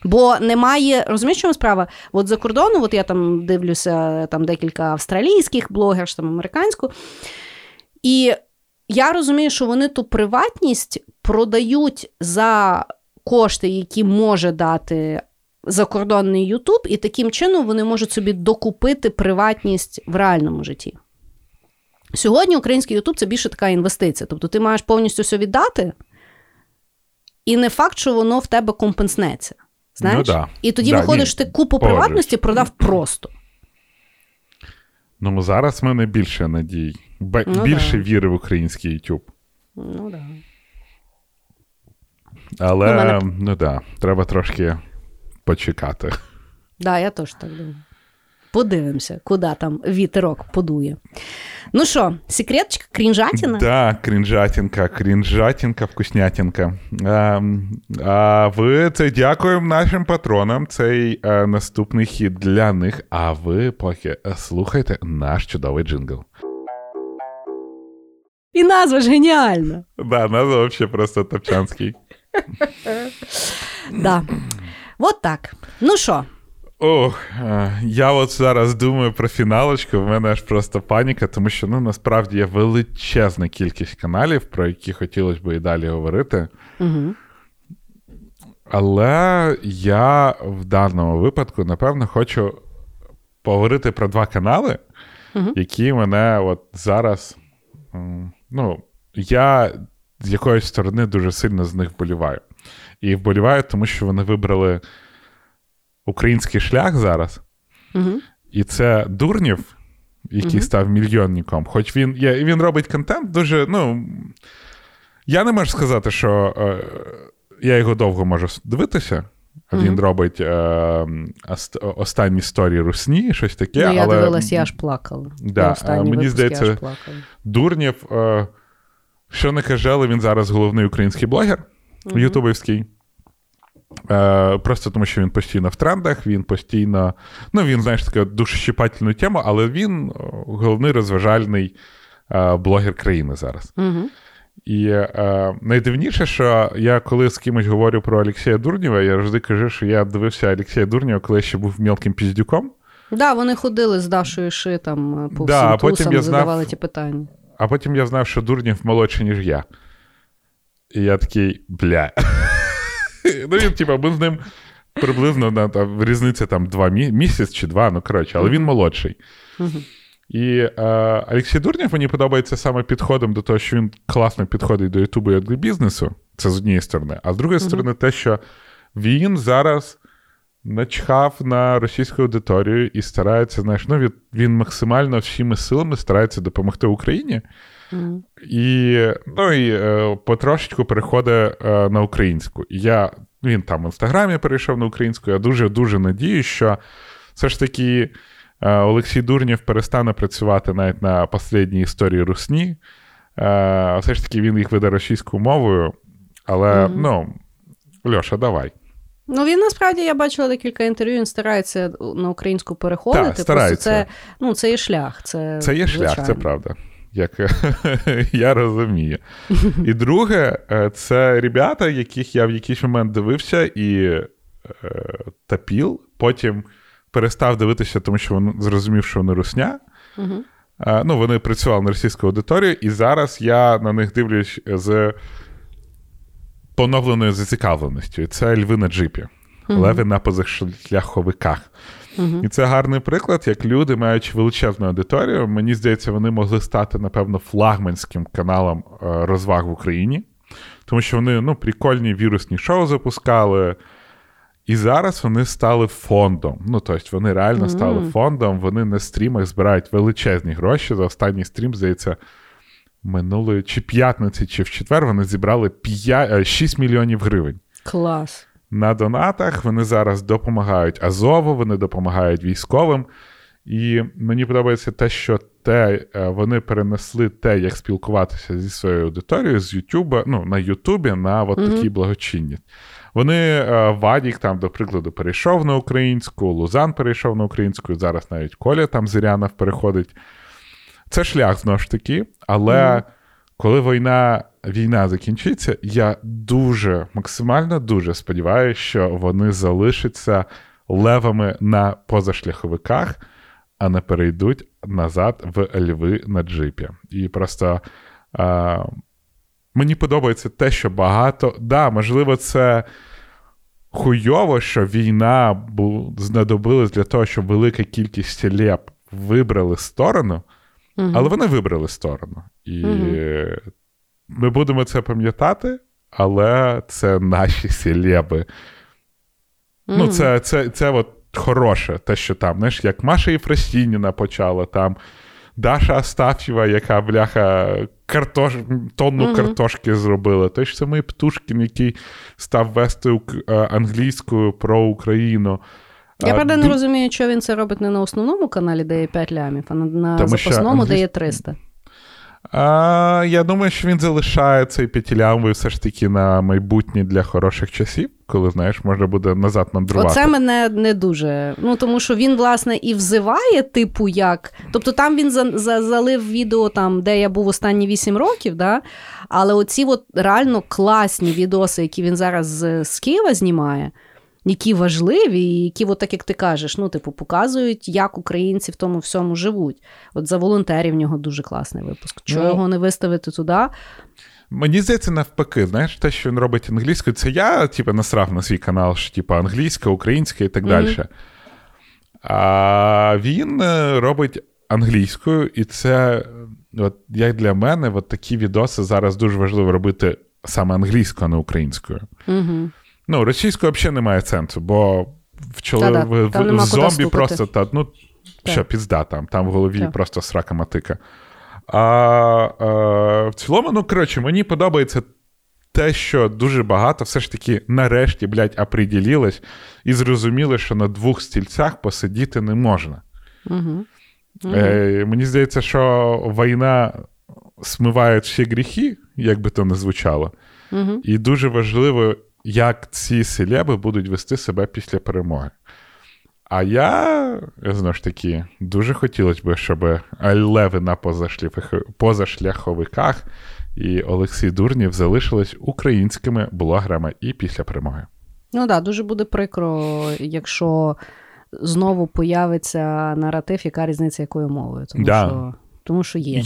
Бо немає, розумієш, чому справа? От за кордону, от я там дивлюся там декілька австралійських блогерів, там американську. І я розумію, що вони ту приватність продають за кошти, які може дати закордонний Ютуб, і таким чином вони можуть собі докупити приватність в реальному житті. Сьогодні український Ютуб це більше така інвестиція. Тобто ти маєш повністю все віддати, і не факт, що воно в тебе компенснеться. Знаєш? Ну, да. І тоді да, виходить, що ти купу Погоджусь. приватності продав просто. Ну, зараз в мене більше надій. Б- ну, більше да. віри в український YouTube. Ну, да. Але, ну, мене... ну да, треба трошки почекати. Так, да, я теж так думаю. Подивимося, куди там вітерок подує. Ну що, секретчик, крінжатіна? Да, крінжатінка, крінжатінка, вкуснятінка. А, а ви це дякуємо нашим патронам. Цей а, е, наступний хід для них. А ви поки слухайте наш чудовий джингл. І назва ж геніальна. Да, назва взагалі просто топчанський. <laughs> Да. Вот так. Ну що? Ох, е, я от зараз думаю про фіналочку, в мене аж просто паніка, тому що ну насправді є величезна кількість каналів, про які хотілося б і далі говорити. Угу. Але я в даному випадку, напевно, хочу поговорити про два канали, угу. які мене от зараз. Ну, я з якоїсь сторони дуже сильно з них вболіваю. І вболіваю, тому що вони вибрали український шлях зараз. Угу. І це Дурнів, який угу. став мільйонником. Хоч він є, він робить контент дуже. ну... Я не можу сказати, що е, я його довго можу дивитися. Він робить е, останні історії русні, щось таке. Ну, Я але... дивилась, я аж плакала. Да, Мені здається, Дурнів, е, що не каже, але він зараз головний український блогер угу. ютубівський. Е, Просто тому, що він постійно в трендах, він постійно. Ну, він, знаєш, така дуже щепательну тему, але він е, головний розважальний е, блогер країни зараз. Угу. І е, найдивніше, що я коли з кимось говорю про Олексія Дурнєва, я завжди кажу, що я дивився Олексія Дурнєва, коли ще був мілким піздюком. Так, да, вони ходили з Дашою Ши там по да, всім тусам, задавали ті питання. А потім я знав, що Дурнєв молодший, ніж я. І я такий, бля. <laughs> Ну, він, типа, ми з ним приблизно на там, різниця там два мі- місяць чи два, ну коротше, але він молодший. І е, Олексій Дурнєв мені подобається саме підходом до того, що він класно підходить до Ютубу і до бізнесу. Це з однієї сторони. А з другої сторони, те, що він зараз начхав на російську аудиторію і старається, знаєш, ну, він максимально всіми силами старається допомогти Україні. І ну, і е, потрошечку переходить е, на українську. я, Він там в інстаграмі перейшов на українську. Я дуже-дуже надію, що все ж таки. Е, Олексій Дурнєв перестане працювати навіть на останній історії Русні. Е, все ж таки він їх веде російською мовою. Але, mm-hmm. ну, Льоша, давай. Ну, він насправді я бачила декілька інтерв'ю, він старається на українську переходити. Так, старається. Це ну, це є шлях. Це це є звичайно. шлях, це правда. Як <laughs> я розумію. І друге, е, це ребята, яких я в якийсь момент дивився і е, тапіл, потім перестав дивитися, тому що він зрозумів, що вони русня. Угу. Ну, Вони працювали на російську аудиторію, і зараз я на них дивлюсь з поновленою зацікавленістю. Це льви на джипі, угу. леви на позашляховиках. Угу. І це гарний приклад, як люди, маючи величезну аудиторію, мені здається, вони могли стати, напевно, флагманським каналом е, розваг в Україні, тому що вони ну, прикольні вірусні шоу запускали. І зараз вони стали фондом. Ну, тобто, вони реально стали mm-hmm. фондом, вони на стрімах збирають величезні гроші. За останній стрім, здається, минулої чи п'ятниці, чи в четвер вони зібрали 5, 6 е, мільйонів гривень. Клас. На донатах вони зараз допомагають Азову, вони допомагають військовим. І мені подобається те, що те, е, вони перенесли те, як спілкуватися зі своєю аудиторією з Ютуба, ну, на Ютубі на от mm-hmm. такі благочинність. Вони е, Вадік там, до прикладу, перейшов на українську, Лузан перейшов на українську, зараз навіть Коля там Зирянов переходить. Це шлях знову ж таки, але mm. коли війна війна закінчиться, я дуже максимально дуже сподіваюся, що вони залишаться левами на позашляховиках, а не перейдуть назад в льви на джипі. І просто. А, Мені подобається те, що багато. Да, можливо, це хуйово, що війна бу... знадобилась для того, щоб велика кількість селеб вибрали сторону, угу. але вони вибрали сторону. І угу. Ми будемо це пам'ятати, але це наші селеби. Угу. Ну, це це, це от хороше, те, що там, знаєш, як Маша Єфросініна почала там. Даша Астафєва, яка бляха картош... тонну uh-huh. картошки зробила. Той ж самий Птушкін, який став вести е, англійською про Україну. Я правда не розумію, що він це робить не на основному каналі, де є 5 лямів, а на Тому запасному, де є 300. А, Я думаю, що він залишає цей п'ятилямовий все ж таки на майбутнє для хороших часів, коли, знаєш, можна буде назад мандрувати. Оце мене не дуже. Ну, тому що він, власне, і взиває, типу, як. Тобто там він за, за, залив відео, там, де я був останні 8 років, да? але оці от реально класні відоси, які він зараз з, з Києва знімає які важливі, і які, от так як ти кажеш, ну, типу, показують, як українці в тому всьому живуть. От за волонтерів в нього дуже класний випуск. Чого ну, його не виставити туди? Мені здається, навпаки, знаєш, те, що він робить англійською, це я, типу, насрав на свій канал, що типу, англійська, українська і так mm-hmm. далі. А він е, робить англійською, і це, от, як для мене, от такі відоси зараз дуже важливо робити саме англійською, а не українською. Mm-hmm. Ну, російською взагалі немає сенсу, бо в чоло... в, в, в зомбі просто та, ну, що пізда там, там в голові так. просто срака матика. А, а в цілому, ну, коротше, мені подобається те, що дуже багато все ж таки нарешті, блядь, оприділилось і зрозуміли, що на двох стільцях посидіти не можна. Угу. Угу. Е, Мені здається, що війна смиває всі гріхи, як би то не звучало. Угу. І дуже важливо як ці селеби будуть вести себе після перемоги. А я, знову ж таки, дуже хотілося б, щоб леви на позашляховиках і Олексій Дурнів залишились українськими блогерами і після перемоги. Ну так, да, дуже буде прикро, якщо знову появиться наратив, яка різниця якою мовою. Тому да. що тому що є.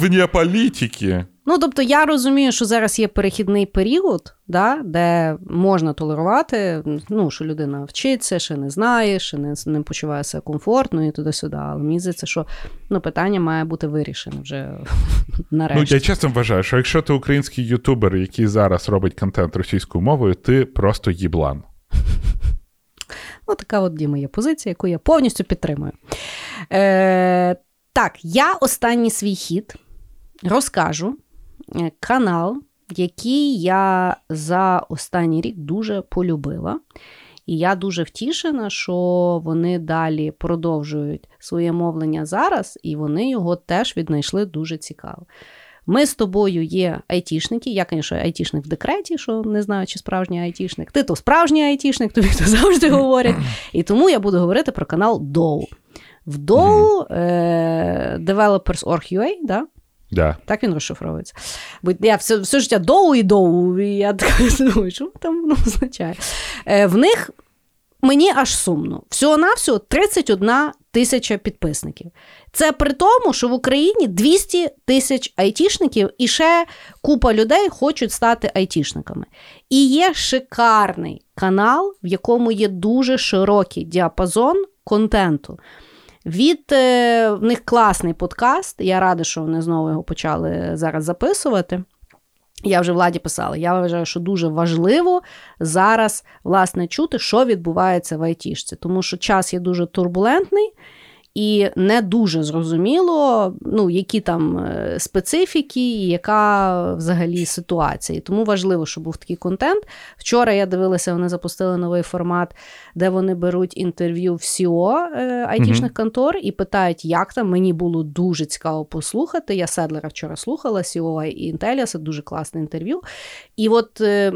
Вне політики. Ну, тобто, я розумію, що зараз є перехідний період, да, де можна толерувати, ну, що людина вчиться, ще не знає, ще не не почуває себе комфортно і туди-сюди. Але мені здається, що ну, питання має бути вирішене вже <laughs> нарешті. Ну, я чесно вважаю, що якщо ти український ютубер, який зараз робить контент російською мовою, ти просто їблан. <laughs> Ну, така от Діма є позиція, яку я повністю підтримую. Е, Так, я останній свій хід розкажу. Е, канал, який я за останній рік дуже полюбила. І я дуже втішена, що вони далі продовжують своє мовлення зараз, і вони його теж віднайшли дуже цікаво. Ми з тобою є айтішники. Я, звісно, айтішник в декреті, що не знаю, чи справжній айтішник. Ти то справжній айтішник, тобі то завжди говорять. <clears throat> І тому я буду говорити про канал DOU. В Dow е, Developers.org.ua, да? Да. Так він розшифровується. Бо я все все життя доу і доу, і я так <laughs> думаю, що там воно означає. Е, В них мені аж сумно. Всього-навсього 31 тисяча підписників. Це при тому, що в Україні 200 тисяч айтішників і ще купа людей хочуть стати айтішниками. І є шикарний канал, в якому є дуже широкий діапазон контенту. Від е, в них класний подкаст. Я рада, що вони знову його почали зараз записувати. Я вже владі писала. Я вважаю, що дуже важливо зараз власне чути, що відбувається в айтішці, тому що час є дуже турбулентний. І не дуже зрозуміло, ну, які там е, специфіки, і яка взагалі ситуація. І тому важливо, щоб був такий контент. Вчора я дивилася, вони запустили новий формат, де вони беруть інтерв'ю в CEO е, айтішних контор і питають, як там. Мені було дуже цікаво послухати. Я Седлера вчора слухала, CEO і Інтелія, це дуже класне інтерв'ю. І от е,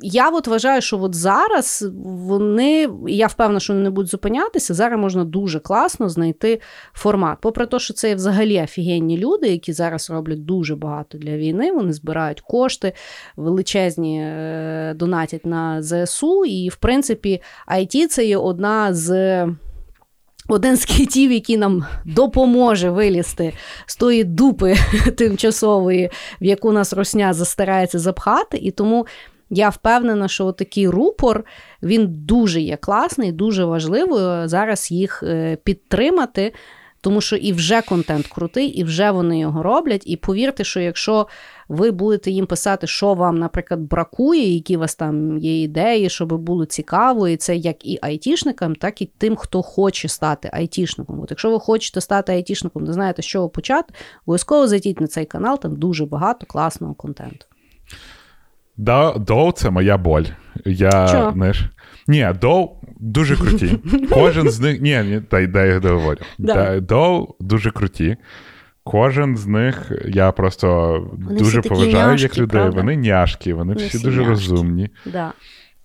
я от вважаю, що от зараз вони, я впевнена, що вони не будуть зупинятися. Зараз можна дуже класно знайти формат. Попри те, що це взагалі офігенні люди, які зараз роблять дуже багато для війни. Вони збирають кошти, величезні е, донатять на ЗСУ. І, в принципі, IT це є одна з. Один з китів, який нам допоможе вилізти з тої дупи <laughs> тимчасової, в яку нас росня застарається запхати, і тому я впевнена, що такий рупор він дуже є класний, дуже важливо зараз їх е, підтримати. Тому що і вже контент крутий, і вже вони його роблять. І повірте, що якщо ви будете їм писати, що вам, наприклад, бракує, які у вас там є ідеї, щоб було цікаво, і це як і айтішникам, так і тим, хто хоче стати айтішником. От якщо ви хочете стати айтішником, не знаєте, з чого почати, обов'язково зайдіть на цей канал, там дуже багато класного контенту. DOU це моя боль. Я, Чого? знаєш, ні, DOU дуже круті. <laughs> Кожен з них. Ні, ні, дай, дай я договорю. Да. DOU дуже круті. Кожен з них я просто Вони дуже поважаю як людей. правда? Вони няшки, вони, Вони всі всі дуже няшки. розумні. Да.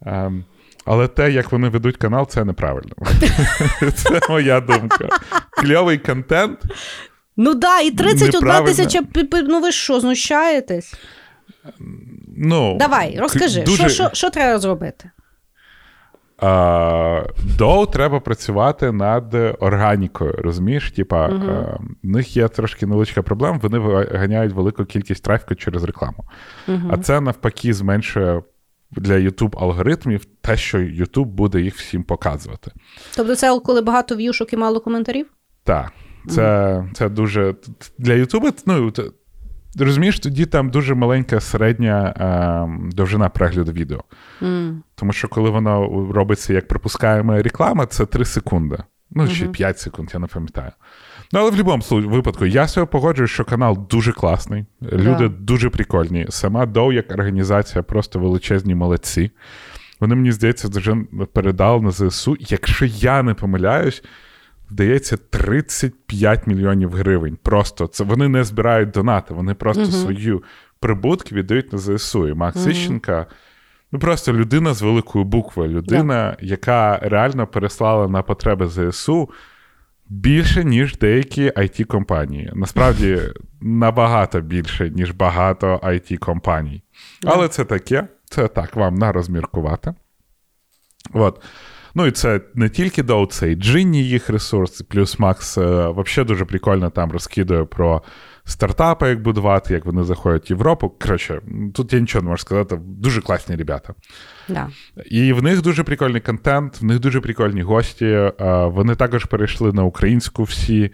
Ем, але те, як вони ведуть канал, це неправильно. <laughs> Це моя думка. Кльовий контент. Ну да, і 31 тисяча. Ну ви що, знущаєтесь? Ну, Давай, розкажи, дуже- що, що, що треба зробити? Доу треба працювати над органікою. Розумієш? Типа, е, в них є трошки невеличка проблема, вони виганяють велику кількість трафіку через рекламу. Мгм. А це навпаки зменшує для YouTube алгоритмів те, що YouTube буде їх всім показувати. Тобто це коли багато в'юшок і мало коментарів? Так, це, це дуже для Ютуба. Ну, розумієш, тоді там дуже маленька середня е, довжина перегляду відео. М. Тому що коли воно робиться як пропускаємо реклама, це 3 секунди. Ну, чи Мгм. 5 секунд, я не пам'ятаю. Ну, але в будь-якому випадку я себе погоджую, що канал дуже класний, люди дуже прикольні. Сама Доу як організація просто величезні молодці. Вони, мені здається, вже передали на ЗСУ, якщо я не помиляюсь, здається, 35 мільйонів гривень. Просто це вони не збирають донати, вони просто Мгм. свої прибутки віддають на ЗСУ. І Макс Мгм. Іщенка, ну просто людина з великої букви, людина, яка реально переслала на потреби ЗСУ більше, ніж деякі it компанії Насправді <laughs> набагато більше, ніж багато it компаній Да. Але це таке, це так вам на розміркувати. От. Ну і це не тільки Доу, це і Джинні їх ресурс, плюс Макс е, взагалі дуже прикольно там розкидує про стартапи, як будувати, як вони заходять в Європу. Коротше, тут я нічого не можу сказати, дуже класні ребята. Да. І в них дуже прикольний контент, в них дуже прикольні гості. е, Вони також перейшли на українську всі.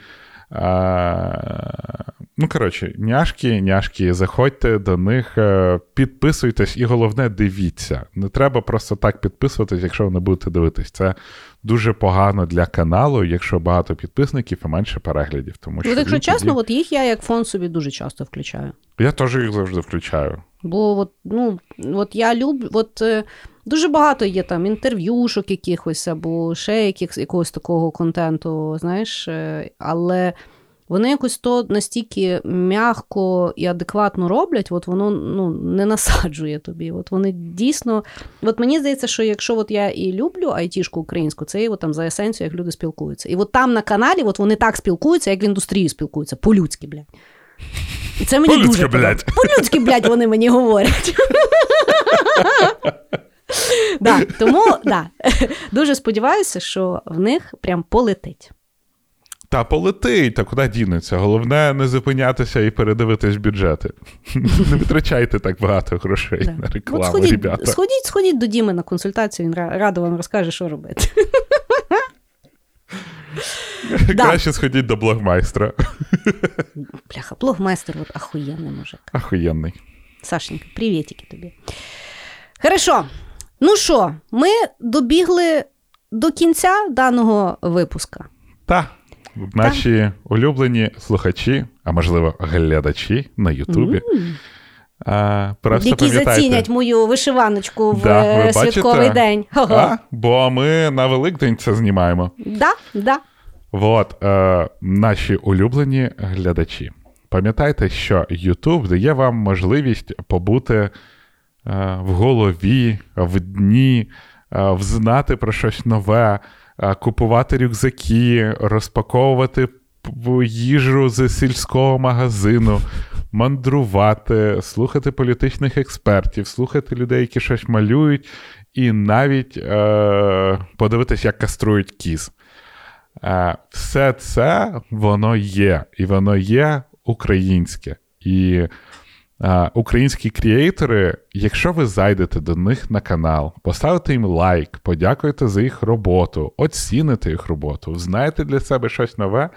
Ну, коротше, няшки, няшки, заходьте до них, е, підписуйтесь, і головне, дивіться. Не треба просто так підписуватись, якщо ви не будете дивитись. Це дуже погано для каналу, якщо багато підписників і менше переглядів. Тому що Ну, якщо чесно, тоді- от їх я як фон собі дуже часто включаю. я теж їх завжди включаю. Бо от, ну, от я люблю, от е, дуже багато є там інтерв'юшок якихось або ще яких, якогось такого контенту, знаєш, е, але вони якось то настільки м'яко і адекватно роблять, от воно ну, не насаджує тобі. От вони дійсно. От мені здається, що якщо от я і люблю айтішку українську, це от там за есенцію, як люди спілкуються. І от там на каналі от вони так спілкуються, як в індустрії спілкуються, по-людськи, блядь. І це мені По-людськи, дуже блядь. По-людськи, блядь, вони мені говорять. да, тому да, дуже сподіваюся, що в них прям полетить. Та полетить, та куди дінеться. Головне не зупинятися і передивитись бюджети. Не витрачайте так багато грошей на От рекламу, сходіть, ребята. сходіть, сходіть до Діми на консультацію, він радо вам розкаже, що робити. Да. Краще сходіть до блогмайстра. Бляха, блогмайстер, ахуєнний мужик. Ахуєнний. Сашенька, привітики тобі. Хорошо. Ну що, ми добігли до кінця даного випуска. Та, наші улюблені слухачі, а можливо, глядачі на Ютубі. А, просто які зацінять мою вишиваночку в Да, ви е, святковий бачите? день. А, бо ми на Великдень це знімаємо. Да, да. От, е, наші улюблені глядачі. Пам'ятайте, що YouTube дає вам можливість побути е, в голові, в дні, е, взнати про щось нове, е, купувати рюкзаки, розпаковувати їжу з сільського магазину, мандрувати, слухати політичних експертів, слухати людей, які щось малюють, і навіть е, подивитись, як каструють кіз. Е, Все це воно є, і воно є українське. І е, українські креатори, якщо ви зайдете до них на канал, поставите їм лайк, подякуєте за їх роботу, оціните їх роботу, знаєте для себе щось нове,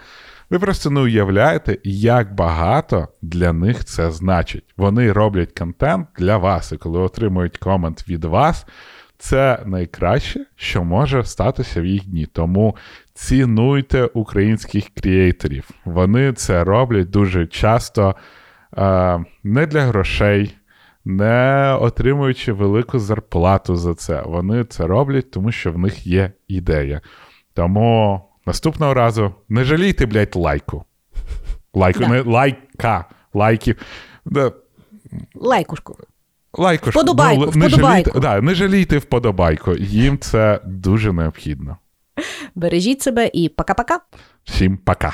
ви просто не уявляєте, як багато для них це значить. Вони роблять контент для вас, і коли отримують комент від вас, це найкраще, що може статися в їх дні. Тому цінуйте українських креаторів. Вони це роблять дуже часто е, не для грошей, не отримуючи велику зарплату за це. Вони це роблять, тому що в них є ідея. Тому наступного разу не жалійте, блядь, лайку. Лайку, Да. не лайка, лайків. Да, Лайкушку. Лайку ж. Вподобайку, ну, не вподобайку. жалійте, да, не жалійте вподобайку. Їм це дуже необхідно. Бережіть себе і пока-пока. Всім пока.